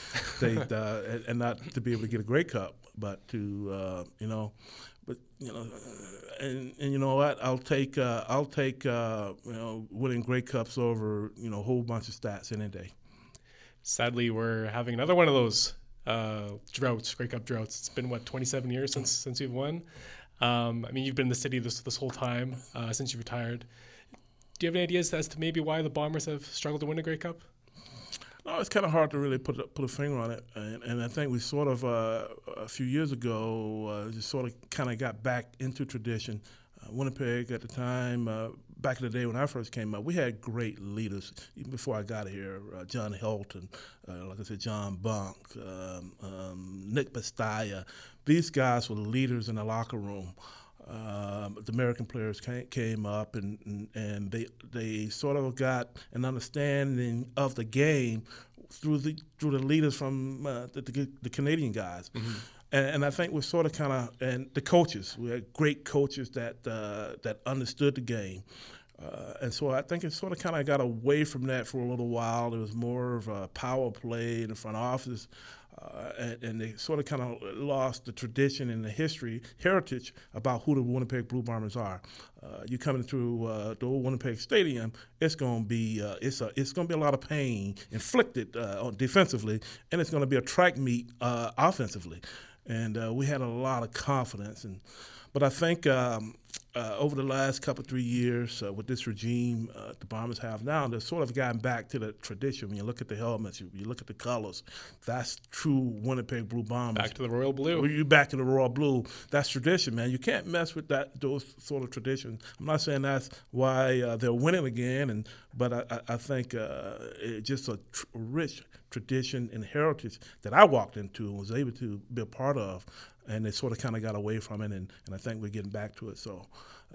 they uh, and, and, not to be able to get a Grey Cup, but to uh, you know, you know, and, and you know what? I'll take I'll take you know winning Grey Cups over you know a whole bunch of stats any day sadly, we're having another one of those uh, droughts, Grey Cup droughts. It's been what 27 years since since we've won. Um, I mean, you've been in the city this this whole time uh, since you retired. Do you have any ideas as to maybe why the Bombers have struggled to win a Grey Cup? No, it's kind of hard to really put a, put a finger on it, and, and I think we sort of uh, a few years ago uh, just sort of kind of got back into tradition. Uh, Winnipeg at the time, uh, back in the day when I first came up, we had great leaders. Even before I got here, uh, John Helton, uh, like I said, John Bonk, um, um, Nick Bastaja. These guys were leaders in the locker room. Um, the American players came, came up and, and, and they they sort of got an understanding of the game through the through the leaders from uh, the, the, the, Canadian guys. Mm-hmm. And, and, I think we're sort of kind of and the coaches. We had great coaches that uh, that understood the game. Uh, and so I think it sort of kind of got away from that for a little while. It was more of a power play in the front office. Uh, and, and, they sort of kind of lost the tradition and the history, heritage about who the Winnipeg Blue Bombers are. Uh, you coming through uh, the old Winnipeg Stadium, it's going to be uh, it's a it's to be a lot of pain inflicted uh, defensively, and it's going to be a track meet uh, offensively. And we had a lot of confidence and. But I think um, uh, over the last couple three years uh, with this regime uh, the Bombers have now, they've sort of gotten back to the tradition. When you look at the helmets, you, you look at the colors, that's true Winnipeg Blue Bombers. Back to the royal blue. You back to the royal blue. That's tradition, man. You can't mess with that those sort of traditions. I'm not saying that's why uh, they're winning again, and but I, I think uh, it's just a tr- rich tradition and heritage that I walked into and was able to be a part of and they sort of kind of got away from it, and, and I think we're getting back to it. So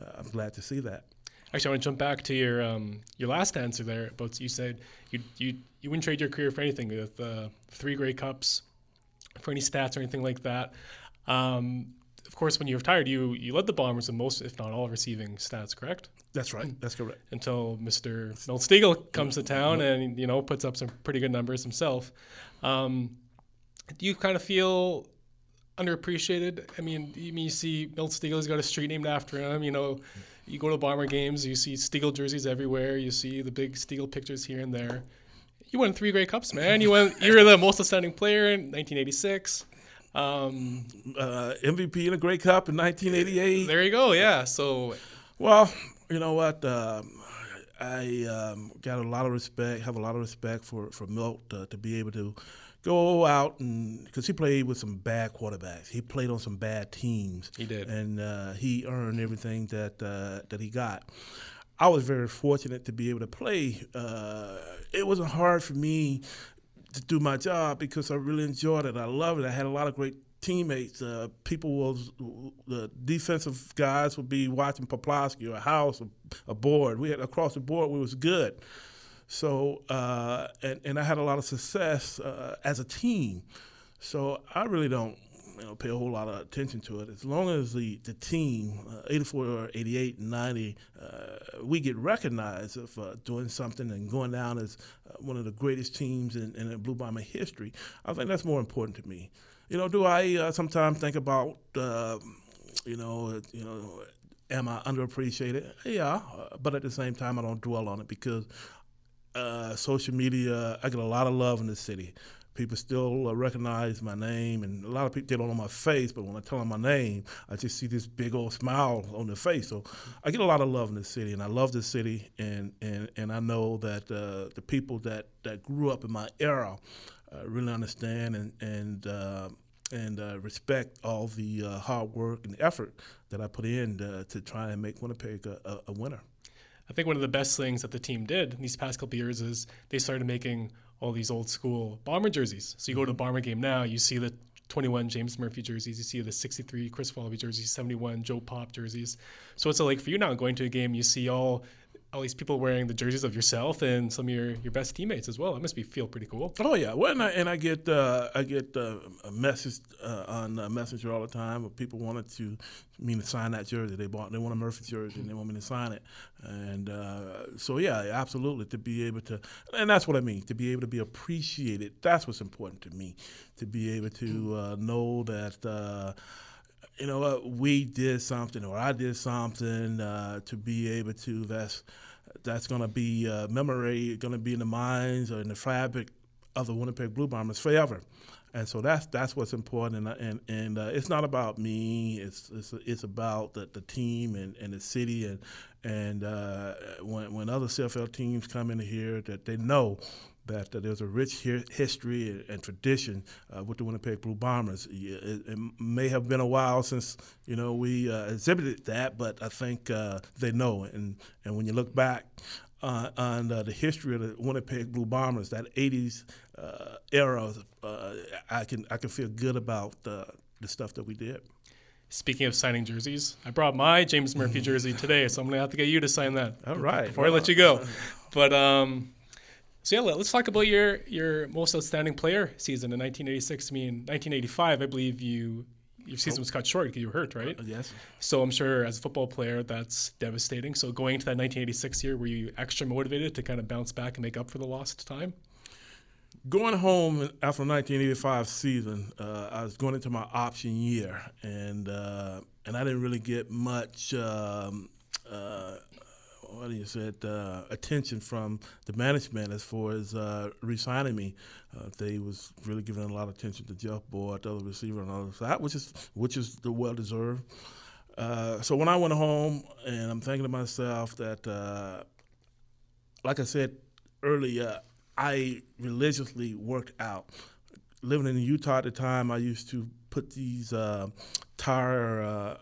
uh, I'm glad to see that. Actually, I want to jump back to your um, your last answer there about you said you you you wouldn't trade your career for anything with uh, three Grey Cups, for any stats or anything like that. Um, of course, when you retired, you you led the Bombers in most, if not all, receiving stats. Correct? That's right. That's correct. Until Mr. Milt Stegall comes to town and you know puts up some pretty good numbers himself. Um, do you kind of feel underappreciated. I mean, you, mean, you see Milt Stegall's got a street named after him. You know, you go to the Bomber games, you see Stegall jerseys everywhere. You see the big Stegall pictures here and there. You won three Grey Cups, man. You won. You're the most outstanding player in 1986. Um, uh, MVP in a Grey Cup in 1988. There you go. Yeah. So, well, you know what? Um, I um, got a lot of respect. Have a lot of respect for for Milt uh, to be able to go out and because he played with some bad quarterbacks. He played on some bad teams. He did, and uh, he earned everything that uh, that he got. I was very fortunate to be able to play. Uh, it wasn't hard for me to do my job because I really enjoyed it. I loved it. I had a lot of great teammates. Uh, people was the defensive guys would be watching Poplawski or House or a board. We had across the board. We was good. So, uh, and, and I had a lot of success uh, as a team. So I really don't you know, pay a whole lot of attention to it. As long as the, the team, uh, 84, 88, 90, uh, we get recognized of uh, doing something and going down as uh, one of the greatest teams in, in Blue Bomber history, I think that's more important to me. You know, do I sometimes think about, you know, you know, am I underappreciated? Yeah, but at the same time, I don't dwell on it because uh, social media, I get a lot of love in the city. People still uh, recognize my name, and a lot of people they don't know my face, but when I tell them my name, I just see this big old smile on their face. So I get a lot of love in the city, and I love the city, and and, and I know that uh, the people that, that grew up in my era uh, really understand and and and uh, respect all the uh, hard work and effort that I put in to try and make Winnipeg a, a, a winner. I think one of the best things that the team did these past couple years is they started making all these old school bomber jerseys. So you go to a bomber game now, you see the 21 James Murphy jerseys, you see the 63 Chris Walby jerseys, 71 Joe Pop jerseys. So it's like for you now going to a game, you see all all these people wearing the jerseys of yourself and some of your, your best teammates as well. That must be feel pretty cool. Oh yeah, well, and I, and I get uh, I get uh, a message uh, on uh, Messenger all the time of people wanted to me to sign that jersey. They bought they want a Murphy jersey and they want me to sign it. And uh, so yeah, absolutely to be able to, and that's what I mean to be able to be appreciated. That's what's important to me to be able to uh, know that you know what, we did something or I did something uh, to be able to that's that's going to be uh, memory, going to be in the minds or in the fabric of the Winnipeg Blue Bombers forever. And so that's that's what's important, and and, and uh, it's not about me. It's it's, it's about the, the team and, and the city, and and uh, when when other CFL teams come in here, that they know that uh, there's a rich history and tradition uh, with the Winnipeg Blue Bombers. It, it, may have been a while since you know we uh, exhibited that, but I think uh, they know. And and when you look back uh, on uh, the history of the Winnipeg Blue Bombers, that '80s era, I can I can feel good about the stuff that we did. Speaking of signing jerseys, I brought my James Murphy jersey today, so I'm gonna have to get you to sign that. All right. Before well, I let you go, but um, so yeah, let's talk about your your most outstanding player season in 1986. I mean, 1985, I believe you your season was cut short because you were hurt, right? Yes. So I'm sure as a football player, that's devastating. So going to that 1986 year, were you extra motivated to kind of bounce back and make up for the lost time? Going home after the 1985 season, uh, I was going into my option year, and uh, and I didn't really get much. Um, you say? Uh, attention from the management as far as uh, re-signing me. Uh, they was really giving a lot of attention to Jeff Boyd, the other receiver, and all that, which is which is the well deserved. Uh, so when I went home, and I'm thinking to myself that, uh, like I said earlier, I religiously worked out. Living in Utah at the time, I used to put these uh, tire uh,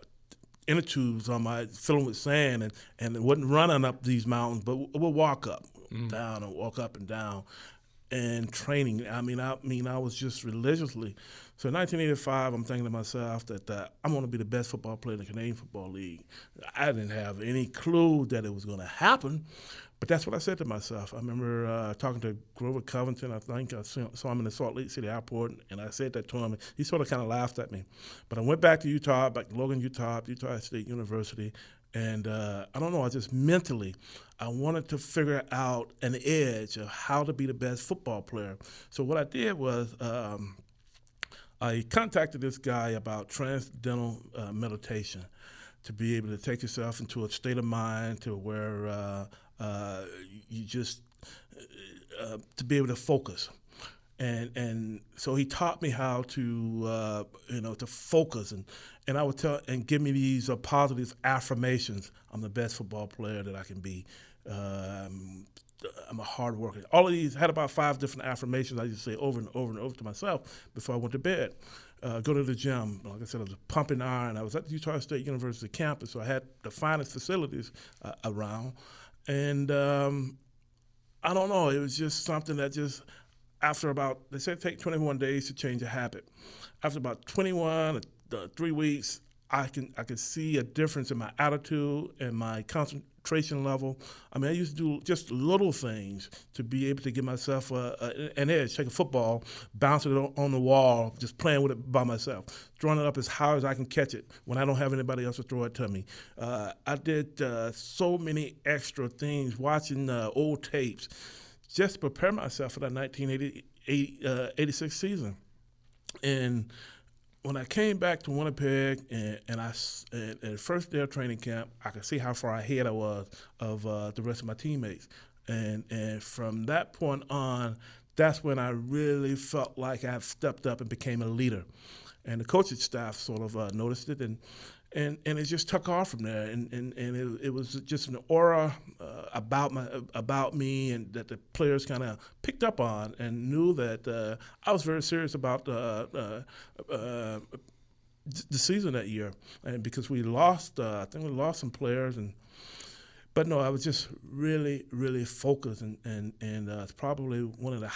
inner tubes on my, filling with sand, and, and it wasn't running up these mountains, but we'll walk up, mm. down, and walk up and down. And training, I mean, I mean, I was just religiously. So in 1985, I'm thinking to myself that uh, I'm going to be the best football player in the Canadian Football League. I didn't have any clue that it was going to happen, but that's what I said to myself. I remember uh, talking to Grover Covington. I think I saw him in the Salt Lake City airport, and I said that to him. He sort of kind of laughed at me. But I went back to Utah, back to Logan, Utah, Utah State University, and uh, I don't know. I just mentally, I wanted to figure out an edge of how to be the best football player. So what I did was. Um, I contacted this guy about transcendental uh, meditation to be able to take yourself into a state of mind to where uh, you just uh, to be able to focus. And, and so he taught me how to uh, you know to focus and, and I would tell and give me these uh, positive affirmations. I'm the best football player that I can be. Um, I'm a hard worker. All of these had about five different affirmations I used to say over and over and over to myself before I went to bed. Uh, go to the gym. Like I said, I was pumping iron. I was at the Utah State University campus, so I had the finest facilities uh, around. And um, I don't know, it was just something that just, after about, they said take 21 days to change a habit. After about 21, uh, three weeks, I can I can see a difference in my attitude and my concentration level. I mean, I used to do just little things to be able to give myself a, a, an edge. Take a football, bounce it on the wall, just playing with it by myself, throwing it up as high as I can catch it when I don't have anybody else to throw it to me. Uh, I did uh, so many extra things, watching uh, old tapes, just to prepare myself for that 1986 uh, season, and when I came back to Winnipeg and, and I and, and first day of training camp, I could see how far ahead I was of uh, the rest of my teammates, and and from that point on, that's when I really felt like I stepped up and became a leader, and the coaching staff sort of uh, noticed it and and and it just took off from there. And and, and it, it was just an aura uh, about my about me, and that the players kind of picked up on and knew that uh, I was very serious about uh, uh, uh the season that year. And because we lost, uh, I think we lost some players and. But no, I was just really, really focused, and and and it's probably one of the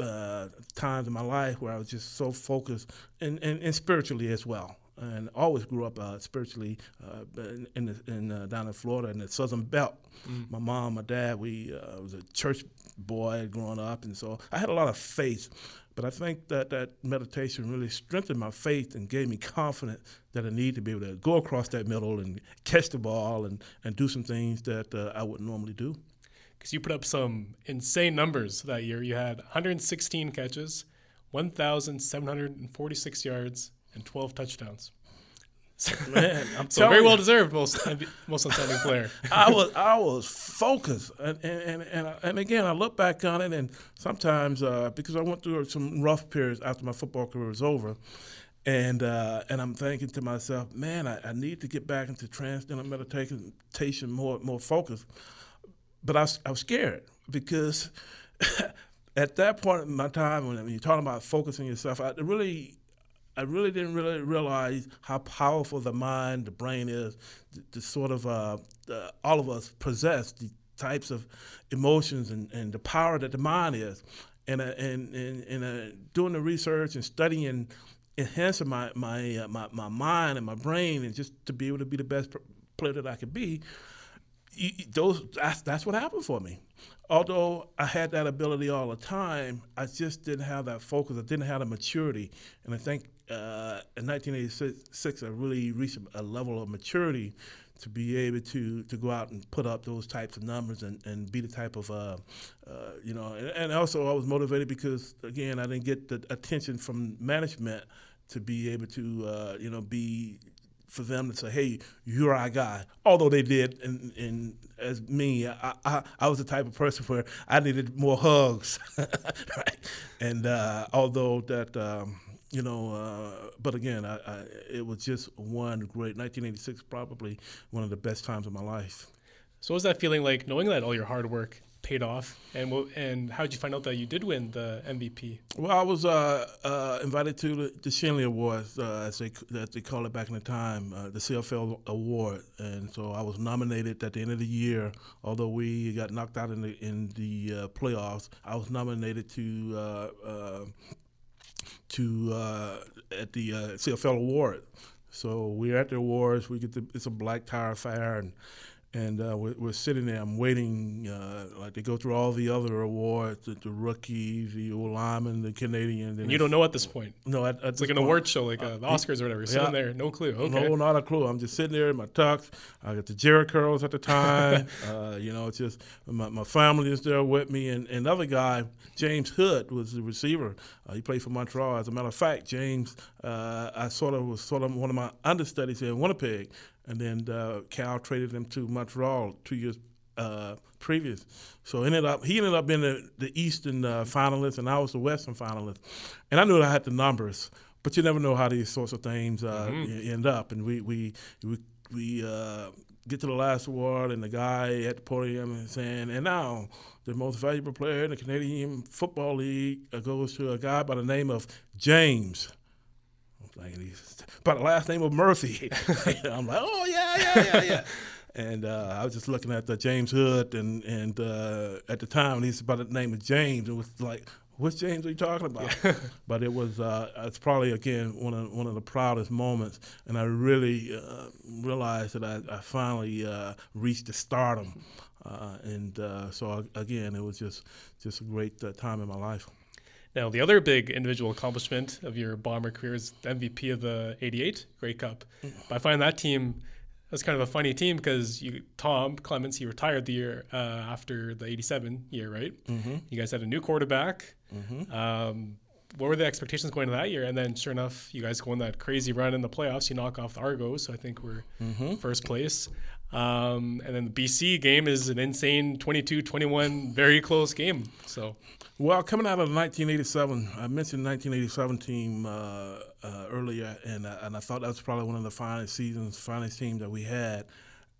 uh, times in my life where I was just so focused and, and, and spiritually as well and always grew up uh, spiritually uh, in, in, the, in uh, down in Florida in the Southern Belt. Mm. My mom, my dad, we uh, was a church boy growing up, and so I had a lot of faith. But I think that that meditation really strengthened my faith and gave me confidence that I need to be able to go across that middle and catch the ball and, and do some things that uh, I wouldn't normally do. Because you put up some insane numbers that year. You had 116 catches, 1,746 yards, and 12 touchdowns. Man, I'm so very well deserved, most most outstanding player. I was I was focused, and and and, and again, I look back on it, and sometimes uh, because I went through some rough periods after my football career was over, and uh, and I'm thinking to myself, man, I, I need to get back into transcendental meditation, more more focused. But I was, I was scared because at that point in my time, when you're talking about focusing yourself, I really I really didn't really realize how powerful the mind, the brain is, the, the sort of uh, all of us possess the types of emotions and, and the power that the mind is. And uh, and and, and uh, doing the research and studying, enhancing my my, uh, my my mind and my brain, and just to be able to be the best player that I could be. Those that's that's what happened for me although I had that ability all the time, I just didn't have that focus. I didn't have the maturity, and I think uh, in 1986 I really reached a level of maturity to be able to to go out and put up those types of numbers and, and be the type of uh, uh, you know and, and, also I was motivated because again I didn't get the attention from management to be able to uh, you know be for them to say hey you're our guy although they did and, and as me I, I, I, was the type of person where I needed more hugs right? And uh, although that um, you know, uh, but again, I, I, it was just one great 1986, probably one of the best times of my life. So, what was that feeling like, knowing that all your hard work paid off, and and how did you find out that you did win the MVP? Well, I was uh, uh, invited to the, the Schenley Awards, uh, as they as they call it back in the time, uh, the CFL Award, and so I was nominated at the end of the year. Although we got knocked out in the in the uh, playoffs, I was nominated to uh, to uh, at the uh, CFL award. So we're at the awards. We get the it's a black tire affair, and and uh, we're, we're, sitting there. I'm waiting. Uh, like they go through all the other awards, the, the rookies, the old linemen, the Canadian. And you don't know at this point. No, at, at it's like an point, award show, like uh, uh the Oscars or whatever. You're sitting there, no clue. Okay. No, not a clue. I'm just sitting there in my tux. I got the Jheri curls at the time. Uh, you know, it's just my, my family is there with me, and, another guy, James Hood, was the receiver. Uh, he played for Montreal. As a matter of fact, James, I sort of was sort of one of my understudies here in Winnipeg and then uh, Cal traded him to Montreal two years uh, previous. So ended up he ended up being the, the Eastern uh, finalist, and I was the Western finalist. And I knew that I had the numbers, but you never know how these sorts of things uh, mm-hmm. end up. And we we we, we uh, get to the last award, and the guy at the podium is saying, "And now." The most valuable player in the Canadian Football League uh, goes to a guy by the name of James like by the last name of Murphy. I'm like, oh yeah, yeah, yeah, yeah. and uh, I was just looking at the James Hood, and and uh, at the time he's by the name of James, it was like, which James are you talking about? Yeah. but it was uh, it's probably again one of one of the proudest moments, and I really uh, realized that I, I finally uh, reached the stardom, uh, and so again it was just just a great time in my life. Now, the other big individual accomplishment of your Bomber career is MVP of the 88 Grey Cup. Mm. But I find that team was kind of a funny team because you, Tom Clements, he retired the year uh, after the 87 year, right? Mm-hmm. You guys had a new quarterback. Mm-hmm. Um, what were the expectations going into that year? And then, sure enough, you guys go on that crazy run in the playoffs. You knock off the Argos, so I think we're mm-hmm. first place. Um, and then the BC game is an insane 22-21, very close game. So well, coming out of 1987, I mentioned 1987 team uh, uh, earlier, and uh, and I thought that was probably one of the finest seasons, finest teams that we had,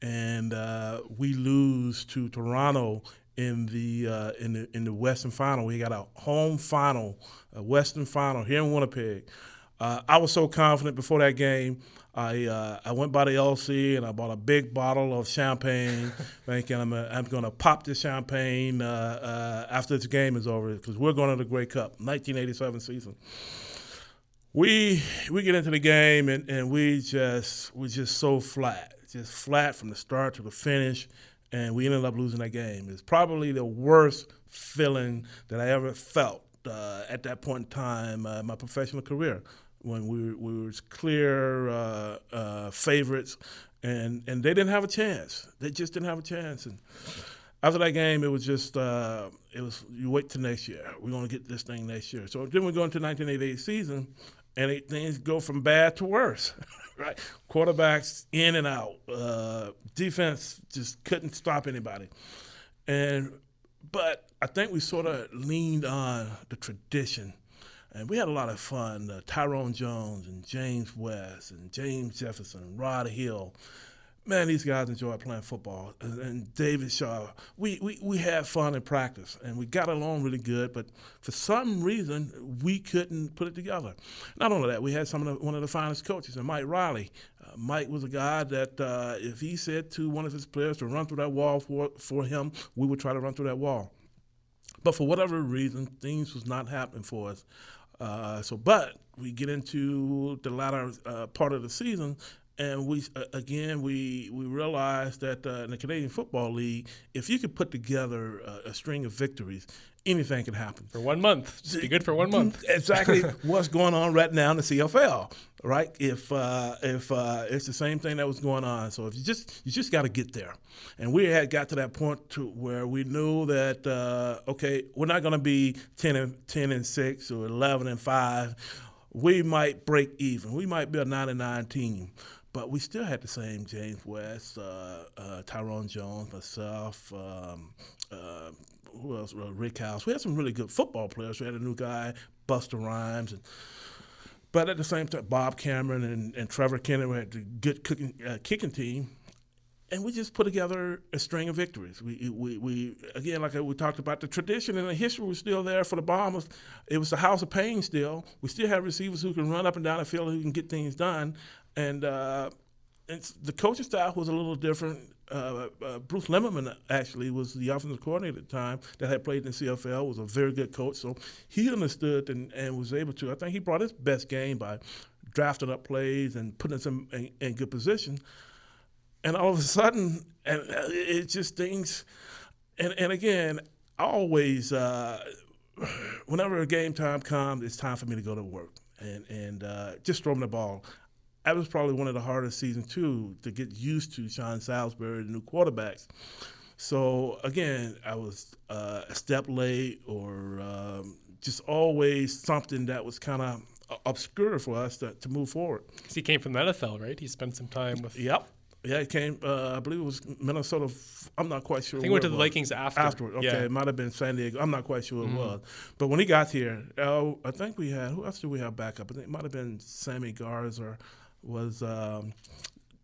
and uh, we lose to Toronto in the uh, in the in the Western Final. We got a home final, a Western Final here in Winnipeg. Uh, I was so confident before that game. I uh, I went by the LC and I bought a big bottle of champagne, thinking I'm a, I'm going to pop this champagne uh, uh, after this game is over because we're going to the Grey Cup, 1987 season. We we get into the game and, and we just we just so flat, just flat from the start to the finish, and we ended up losing that game. It's probably the worst feeling that I ever felt uh, at that point in time uh, in my professional career when we, we were clear uh, uh, favorites, and and they didn't have a chance. They just didn't have a chance. And after that game, it was just uh, it was you wait till next year. We're gonna get this thing next year. So then we go into 1988 season, and it, things go from bad to worse. right, quarterbacks in and out. Uh, defense just couldn't stop anybody, and but I think we sort of leaned on the tradition and we had a lot of fun. Uh, Tyrone Jones and James West and James Jefferson, Rod Hill. Man, these guys enjoy playing football. And, and David Shaw. We, we, we had fun in practice and we got along really good, but for some reason, we couldn't put it together. Not only that, we had some of the, one of the finest coaches, and Mike Riley. Uh, Mike was a guy that uh, if he said to one of his players to run through that wall for, for him, we would try to run through that wall. But for whatever reason, things was not happening for us. Uh, so, but we get into the latter uh, part of the season, and we uh, again we we realized that uh, in the Canadian Football League, if you could put together a, a string of victories, anything can happen. For one month, just be good for one month. exactly what's going on right now in the CFL, right? If uh, if uh, it's the same thing that was going on, so if you just you just got to get there, and we had got to that point to where we knew that uh, okay, we're not going to be ten and ten and six or eleven and five. We might break even. We might be a nine and nine team. But we still had the same James West, uh, uh, Tyrone Jones, myself, um, uh, who else? Uh, Rick House. We had some really good football players. We had a new guy, Buster Rhymes, and but at the same time, Bob Cameron and, and Trevor Kennedy we had a good cooking, uh, kicking team, and we just put together a string of victories. We, we, we again, like we talked about, the tradition and the history was still there for the Bombers. It was the house of pain still. We still have receivers who can run up and down the field who can get things done, and uh, the coaching staff was a little different. Uh, uh, Bruce Lemmerman actually was the offensive coordinator at the time that had played in the CFL. Was a very good coach, so he understood and, and was able to. I think he brought his best game by drafting up plays and putting us in, in, good position. And all of a sudden, and uh, it just things. And and again, I always, uh, whenever a game time comes, it's time for me to go to work and and uh, just throw the ball that was probably one of the hardest seasons too to get used to Sean Salisbury, the new quarterbacks. So again, I was uh, a step late, or um, just always something that was kind of obscure for us to, to move forward. Because he came from the NFL, right? He spent some time with. Yep. Yeah, he came. Uh, I believe it was Minnesota. I'm not quite sure. I think he went to the Vikings after. Afterward, okay. Yeah. It might have been San Diego. I'm not quite sure Mm-hmm. it was. But when he got here, uh, I think we had who else did we have backup? I think it might have been Sammy Garza. Was um,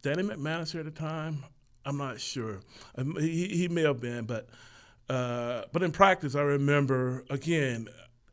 Danny McManus here at the time? I'm not sure. Um, he, he may have been, but uh, but in practice, I remember again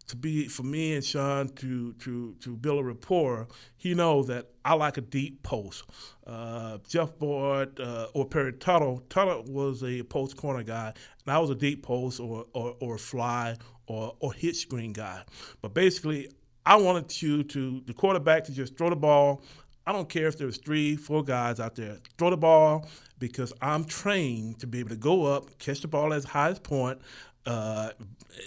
to be for me and Sean to to to build a rapport. He knows that I like a deep post. Uh, Jeff Boyd uh, or Perry Tuttle. Tuttle was a post corner guy, and I was a deep post or or, or fly or or hit screen guy. But basically, I wanted you to the quarterback to just throw the ball. I don't care if there's three, four guys out there. Throw the ball because I'm trained to be able to go up, catch the ball at its highest point, uh,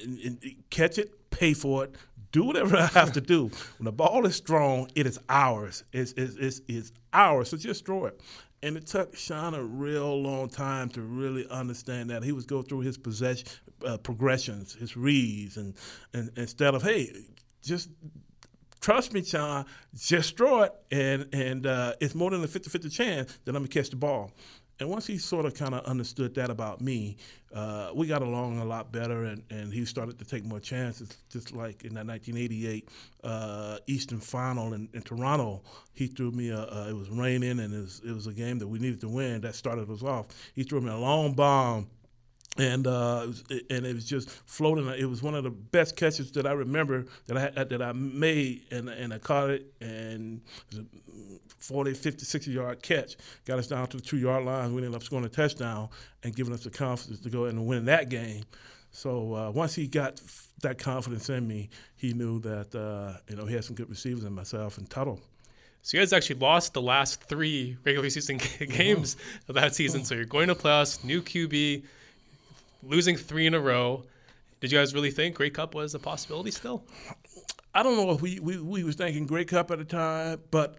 and, and catch it, pay for it, do whatever I have to do. When the ball is strong, it is ours. It's, it's, it's, it's ours. So just throw it. And it took Sean a real long time to really understand that. He was go through his possession, uh, progressions, his reads, and, and instead of hey, just trust me, Sean, just throw it, and and uh, it's more than a 50-50 chance that I'm gonna catch the ball. And once he sort of kind of understood that about me, uh, we got along a lot better, and, and he started to take more chances. Just like in that 1988 uh, Eastern Final in, in Toronto, he threw me a, a. It was raining, and it was, it was a game that we needed to win. That started us off. He threw me a long bomb and uh, it was, and it was just floating. It was one of the best catches that I remember that I that I made, and and I caught it, and it was a 40, 50, 60 yard catch. Got us down to the two yard line. We ended up scoring a touchdown and giving us the confidence to go and win that game. So uh, once he got that confidence in me, he knew that uh, you know he had some good receivers in myself and Tuttle. So you guys actually lost the last three regular season games of that season. So you're going to playoffs, new QB, losing three in a row. Did you guys really think Grey Cup was a possibility still? I don't know if we, we, we was thinking Grey Cup at the time, but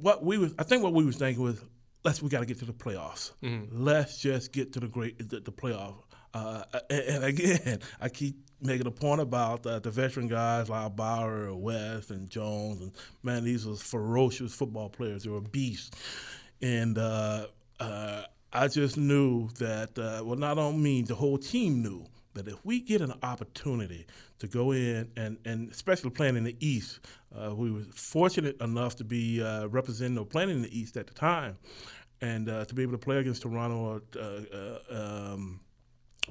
what we was I think what we was thinking was let's we got to get to the playoffs. Let's just get to the great the, the playoff. Uh, and, and again, I keep making a point about uh, the veteran guys like Bauer, West, and Jones, and man, these were ferocious football players. They were beasts, and uh, uh, I just knew that. Uh, well, not on me, the whole team knew that if we get an opportunity to go in and, and especially playing in the East, uh, we were fortunate enough to be uh, representing or playing in the East at the time, and uh, to be able to play against Toronto. Uh, uh, um,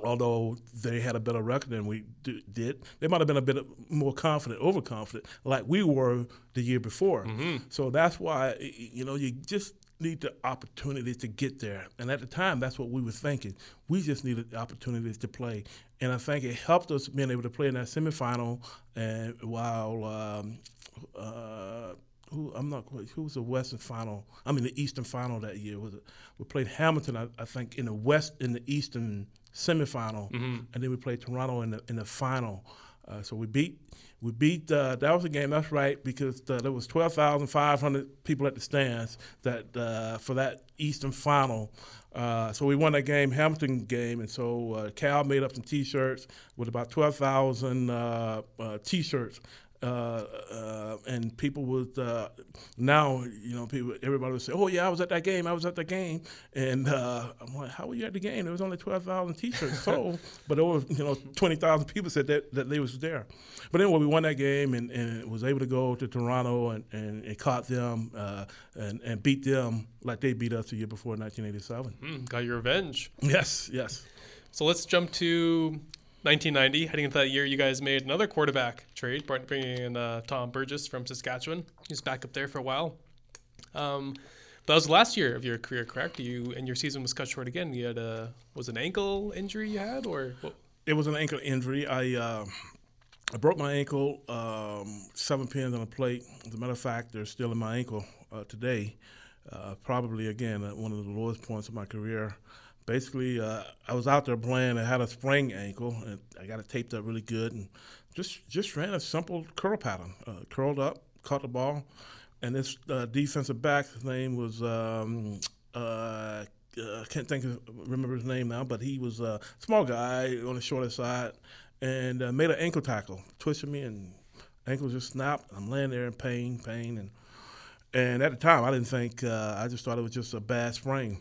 although they had a better record than we d- did, they might have been a bit more confident, overconfident, like we were the year before. So that's why you know you just need the opportunity to get there. And at the time, that's what we were thinking. We just needed the opportunities to play, and I think it helped us being able to play in that semifinal. And while um, uh, who I'm not quite who was the Western final. I mean the Eastern final that year was it, we played Hamilton I, I think in the West in the Eastern semifinal, Mm-hmm. and then we played Toronto in the in the final. Uh, so we beat we beat uh, that was a game that's right because uh, there was twelve thousand five hundred people at the stands that uh, for that Eastern final. Uh, so we won that game, Hamilton game, and so uh, Cal made up some T-shirts with about twelve thousand uh, uh, T-shirts uh, uh, and people would uh, now you know people everybody would say oh yeah I was at that game I was at that game. And uh, I'm like how were you at the game? There was only twelve thousand t-shirts sold. But over you know twenty thousand people said that, that they was there. But anyway we won that game and, and was able to go to Toronto and, and, and caught them uh, and, and beat them like they beat us the year before in 1987 Mm, got your revenge. yes yes. So let's jump to 1990. Heading into that year, you guys made another quarterback trade, bringing in uh, Tom Burgess from Saskatchewan. He's back up there for a while. Um, that was the last year of your career, correct? You and your season was cut short again. You had a was an ankle injury you had, or what? it was an ankle injury. I uh, I broke my ankle, um, seven pins on a plate. As a matter of fact, they're still in my ankle uh, today. Uh, probably again at one of the lowest points of my career. Basically, uh, I was out there playing. I had a sprained ankle, and I got it taped up really good, and just just ran a simple curl pattern. Uh, curled up, caught the ball, and this uh, defensive back, his name was um, uh, uh, can't think of remember his name now, but he was a small guy on the shorter side, and uh, made an ankle tackle, twisted me, and ankle just snapped. I'm laying there in pain, pain, and and at the time I didn't think I just thought it was just a bad sprain,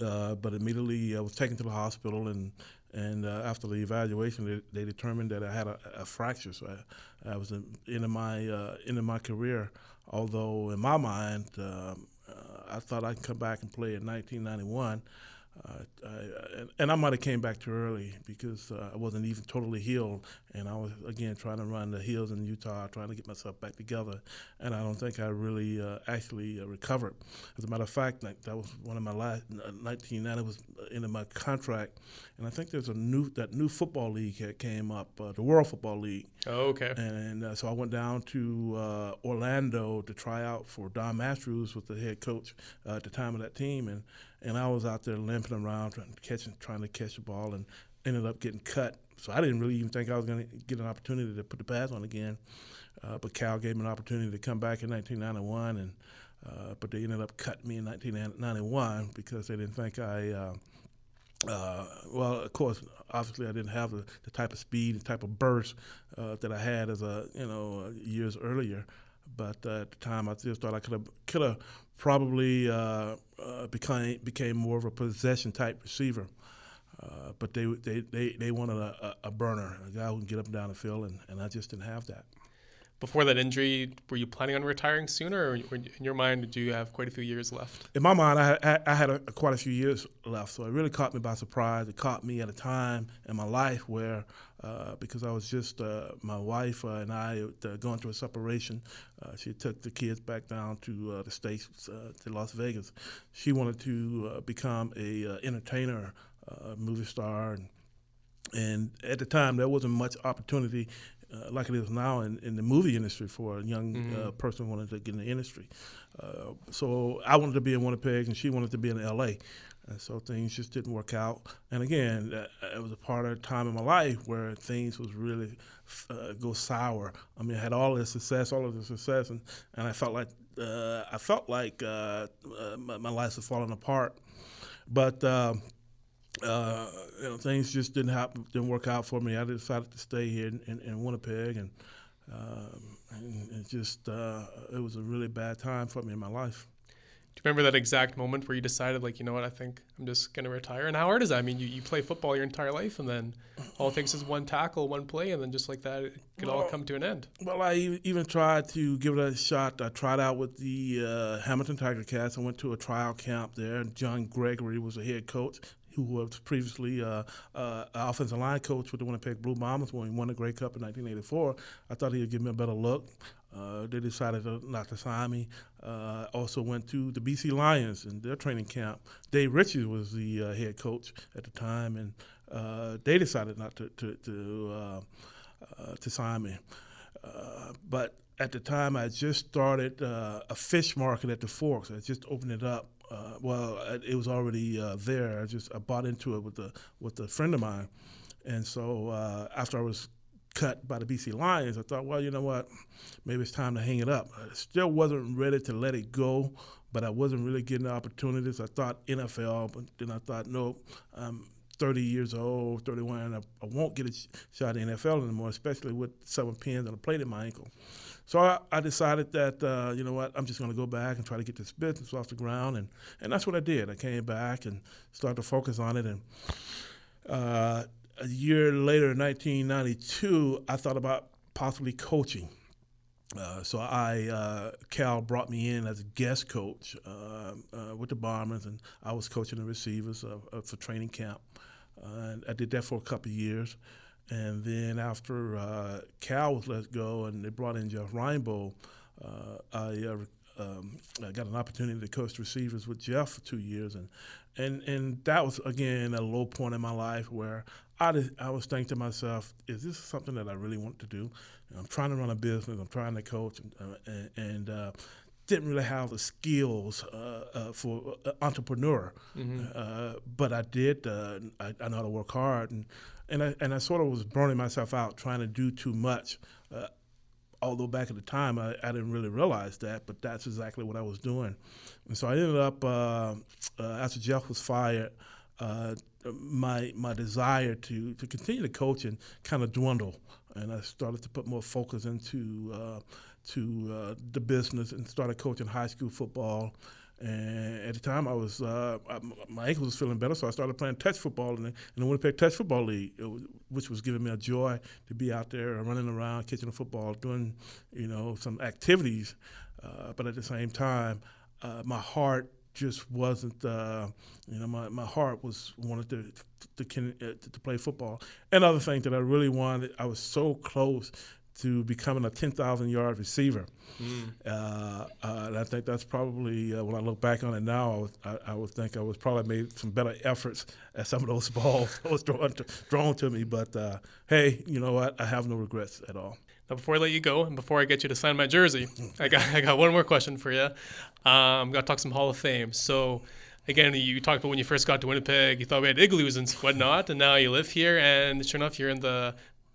uh, but immediately I was taken to the hospital and. And uh, after the evaluation, they, they determined that I had a, a fracture. So I, I was in, my uh, into my career. Although in my mind, um, uh, I thought I could come back and play in 1991. Uh, I, and, and I might have came back too early because uh, I wasn't even totally healed, and I was again trying to run the hills in Utah, trying to get myself back together, and I don't think I really uh, actually uh, recovered. As a matter of fact, like, that was one of my last. 1990 was into my contract, and I think there's a new that new football league that came up, uh, the World Football League, Oh, okay. and uh, so I went down to uh, Orlando to try out for Don Matthews, was the head coach uh, at the time of that team, and and I was out there limping around, trying to catch, trying to catch the ball, and ended up getting cut. So I didn't really even think I was going to get an opportunity to put the pads on again. Uh, but Cal gave me an opportunity to come back in 1991, and uh, but they ended up cutting me in 1991 because they didn't think I. Uh, uh, well, of course, obviously, I didn't have the, the type of speed and type of burst uh, that I had as a you know uh, years earlier. But uh, at the time, I still thought I could have could have probably uh, uh, became became more of a possession type receiver. Uh, but they, they, they, they wanted a, a, burner, a guy who can get up and down the field, and, and I just didn't have that. Before that injury, were you planning on retiring sooner, or in your mind, do you have quite a few years left? in my mind, I had, I- had a, quite a few years left, so it really caught me by surprise. It caught me at a time in my life where, uh, because I was just uh, my wife uh, and I uh, going through a separation, uh, she took the kids back down to uh, the states to Las Vegas. She wanted to become a entertainer, movie star, and and at the time there wasn't much opportunity uh, like it is now in, in the movie industry for a young uh, person wanting to get in the industry. Uh, so I wanted to be in Winnipeg, and she wanted to be in L.A. And so things just didn't work out. And again, uh, it was a part of a time in my life where things was really uh, go sour. I mean, I had all this success, all of the success, and, and I felt like uh, I felt like uh, uh, my, my life was falling apart. But um, uh, you know, things just didn't happen, didn't work out for me. I decided to stay here in, in, in Winnipeg, and, um, and it just uh, it was a really bad time for me in my life. Do you remember that exact moment where you decided, like, you know what, I think I'm just going to retire? And how hard is that? I mean, you, you play football your entire life, and then all it takes is one tackle, one play, and then just like that, it could all come to an end. Well, I even tried to give it a shot. I tried out with the uh, Hamilton Tiger Cats. I went to a trial camp there. and John Gregory was the head coach, who was previously uh, uh, offensive line coach with the Winnipeg Blue Bombers when we won the Grey Cup in 1984. I thought he would give me a better look. Uh, they decided to not to sign me. Uh, also went to the BC Lions in their training camp. Dave Ritchie was the uh, head coach at the time, and uh, they decided not to to to, uh, uh, to sign me. But at the time, I just started a fish market at the Forks. I just opened it up. Uh, well, it was already uh, there. I just I bought into it with a with a friend of mine, and so uh, after I was cut by the BC Lions, I thought, well, you know what, maybe it's time to hang it up. I still wasn't ready to let it go, but I wasn't really getting the opportunities. I thought NFL, but then I thought, no, I'm 30 years old, 31, I, I won't get a shot in the NFL anymore, especially with seven pins and a plate in my ankle. So I, I decided that, uh, you know what, I'm just going to go back and try to get this business off the ground. And, and that's what I did. I came back and started to focus on it. And uh, a year later, in 1992, I thought about possibly coaching. Uh, so I, uh, Cal brought me in as a guest coach uh, uh with the Bombers, and I was coaching the receivers for training camp. Uh, and I did that for a couple of years, and then after Cal was let go, and they brought in Jeff Reinebold, I, um, I got an opportunity to coach receivers with Jeff for two years, and and and that was again a low point in my life where I, I was thinking to myself, is this something that I really want to do? I'm trying to run a business. I'm trying to coach, and, uh, and uh, didn't really have the skills uh, uh for entrepreneur. Mm-hmm. Uh, but I did. Uh, I, I, know how to work hard, and and I, and I sort of was burning myself out trying to do too much. although back at the time I, I, didn't really realize that, but that's exactly what I was doing. And so I ended up after Jeff was fired my my desire to to continue to coach and kind of dwindle, and I started to put more focus into uh, to uh, the business and started coaching high school football. And at the time, I was uh, my ankle was feeling better, so I started playing touch football in the, in the Winnipeg Touch Football League, which was giving me a joy to be out there running around, catching the football, doing you know some activities. Uh, but at the same time, uh, my heart just wasn't, uh, you know, my, my heart was wanted to to, uh, to to play football. Another thing that I really wanted, I was so close to becoming a 10,000 yard receiver. Mm. Uh, uh, and I think that's probably, uh, when I look back on it now, I would, I, I, would think I was probably made some better efforts at some of those balls that was thrown to, thrown to me. But uh, hey, you know what? I have no regrets at all. Now, before I let you go, and before I get you to sign my jersey, I got I got one more question for you. Um, I'm gonna talk some Hall of Fame. So, again, you talked about when you first got to Winnipeg, you thought we had igloos and whatnot, and now you live here, and sure enough, you're in the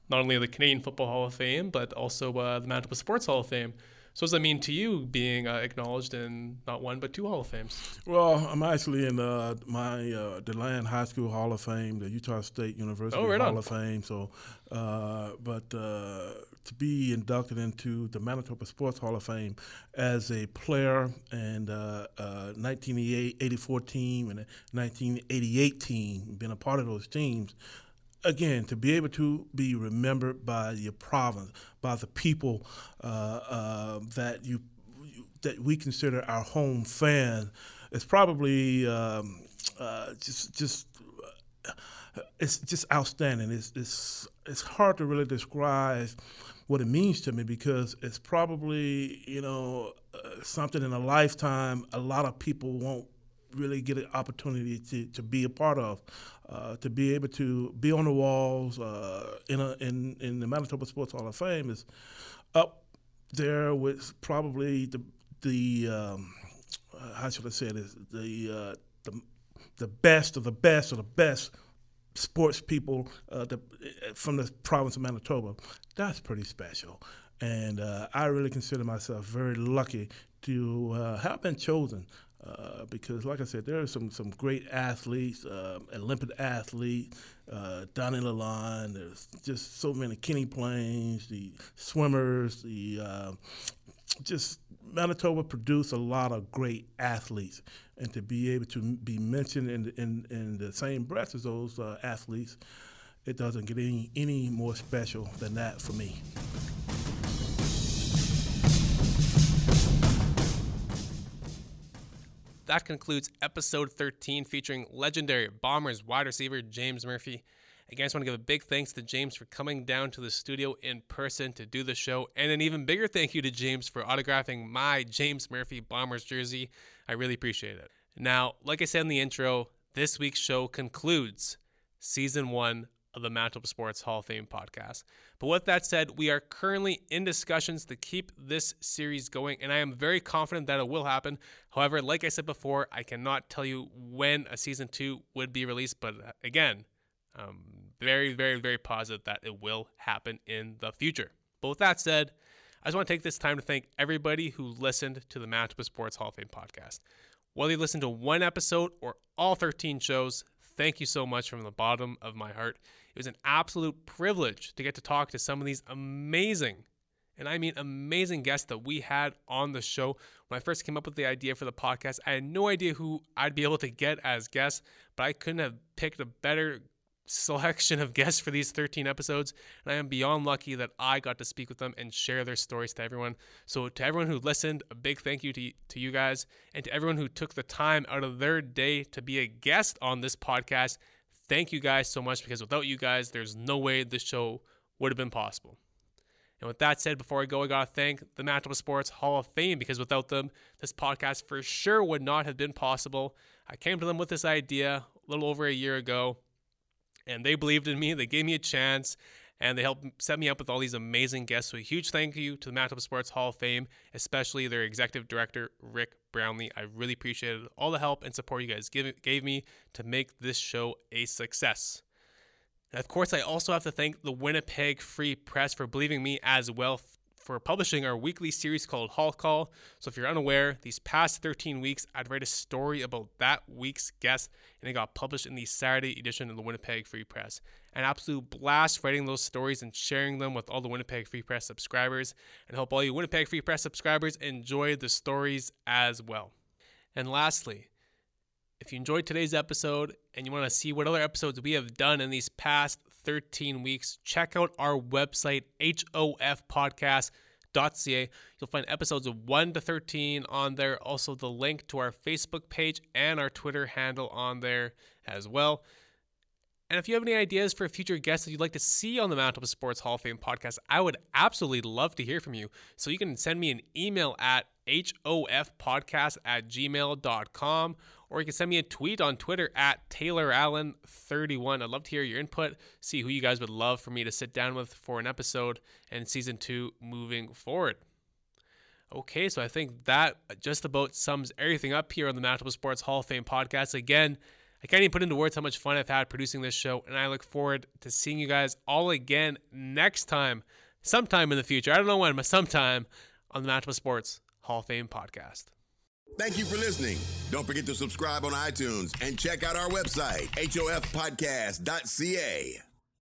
not only the Canadian Football Hall of Fame, but also uh, the Manitoba Sports Hall of Fame. So, what does that mean to you being uh, acknowledged in not one but two Hall of Fames? Well, I'm actually in uh, my uh, DeLand High School Hall of Fame, the Utah State University oh, right Hall on. of Fame. So, uh, but uh, to be inducted into the Manitoba Sports Hall of Fame as a player and uh, 1984 team and 1988 team, being a part of those teams, again, to be able to be remembered by your province, by the people uh, uh, that you that we consider our home fan, it's probably um, uh, just just uh, it's just outstanding. It's, it's it's hard to really describe what it means to me because it's probably you know uh, something in a lifetime a lot of people won't really get an opportunity to, to be a part of, uh, to be able to be on the walls uh, in, a, in in the Manitoba Sports Hall of Fame is up there with probably the the um, uh, how should I say it is the uh, the the best of the best of the best sports people uh, the, from the province of Manitoba. That's pretty special. And uh, I really consider myself very lucky to have been chosen uh, because, like I said, there are some some great athletes, uh, Olympic athletes, uh, Donnie Lalonde. There's just so many Kenny Ploen, the swimmers, the uh, just Manitoba produced a lot of great athletes, and to be able to be mentioned in in, in the same breath as those uh, athletes, it doesn't get any any more special than that for me. That concludes episode 13 featuring legendary Bombers wide receiver James Murphy. Again, I just want to give a big thanks to James for coming down to the studio in person to do the show, and an even bigger thank you to James for autographing my James Murphy Bombers jersey. I really appreciate it. Now, like I said in the intro, this week's show concludes season one of the Manitoba Sports Hall of Fame podcast. But with that said, we are currently in discussions to keep this series going, and I am very confident that it will happen. However, like I said before, I cannot tell you when a season two would be released, but uh, again, very, very, very positive that it will happen in the future. But with that said, I just want to take this time to thank everybody who listened to the Manitoba Sports Hall of Fame podcast. Whether you listened to one episode or all 13 shows, thank you so much from the bottom of my heart. It was an absolute privilege to get to talk to some of these amazing, and I mean amazing guests that we had on the show. When I first came up with the idea for the podcast, I had no idea who I'd be able to get as guests, but I couldn't have picked a better selection of guests for these 13 episodes, and I am beyond lucky that I got to speak with them and share their stories to everyone. So, to everyone who listened, a big thank you to, to you guys, and to everyone who took the time out of their day to be a guest on this podcast. Thank you guys so much because without you guys, there's no way this show would have been possible. And with that said, before I go, I gotta thank the Manitoba Sports Hall of Fame because without them, this podcast for sure would not have been possible. I came to them with this idea a little over a year ago and they believed in me. They gave me a chance, and they helped set me up with all these amazing guests. So a huge thank you to the Manitoba Sports Hall of Fame, especially their executive director Rick Brownlee. I really appreciated all the help and support you guys give, gave me to make this show a success. And of course, I also have to thank the Winnipeg Free Press for believing me as well for publishing our weekly series called Hall Call. So if you're unaware, these past 13 weeks, I'd write a story about that week's guest, and it got published in the Saturday edition of the Winnipeg Free Press. An absolute blast writing those stories and sharing them with all the Winnipeg Free Press subscribers, and hope all you Winnipeg Free Press subscribers enjoy the stories as well. And lastly, if you enjoyed today's episode and you want to see what other episodes we have done in these past 13 weeks, check out our website, hofpodcast.ca. You'll find episodes of 1 to 13 on there. Also, the link to our Facebook page and our Twitter handle on there as well. And if you have any ideas for future guests that you'd like to see on the Manitoba Sports Hall of Fame podcast, I would absolutely love to hear from you. So you can send me an email at hofpodcast at gmail.com or you can send me a tweet on Twitter at Taylor Allen31. I'd love to hear your input, see who you guys would love for me to sit down with for an episode and season two moving forward. Okay, so I think that just about sums everything up here on the Manitoba Sports Hall of Fame podcast. Again, I can't even put into words how much fun I've had producing this show, and I look forward to seeing you guys all again next time, sometime in the future. I don't know when, but sometime on the Manitoba Sports Hall of Fame podcast. Thank you for listening. Don't forget to subscribe on iTunes and check out our website, hofpodcast.ca.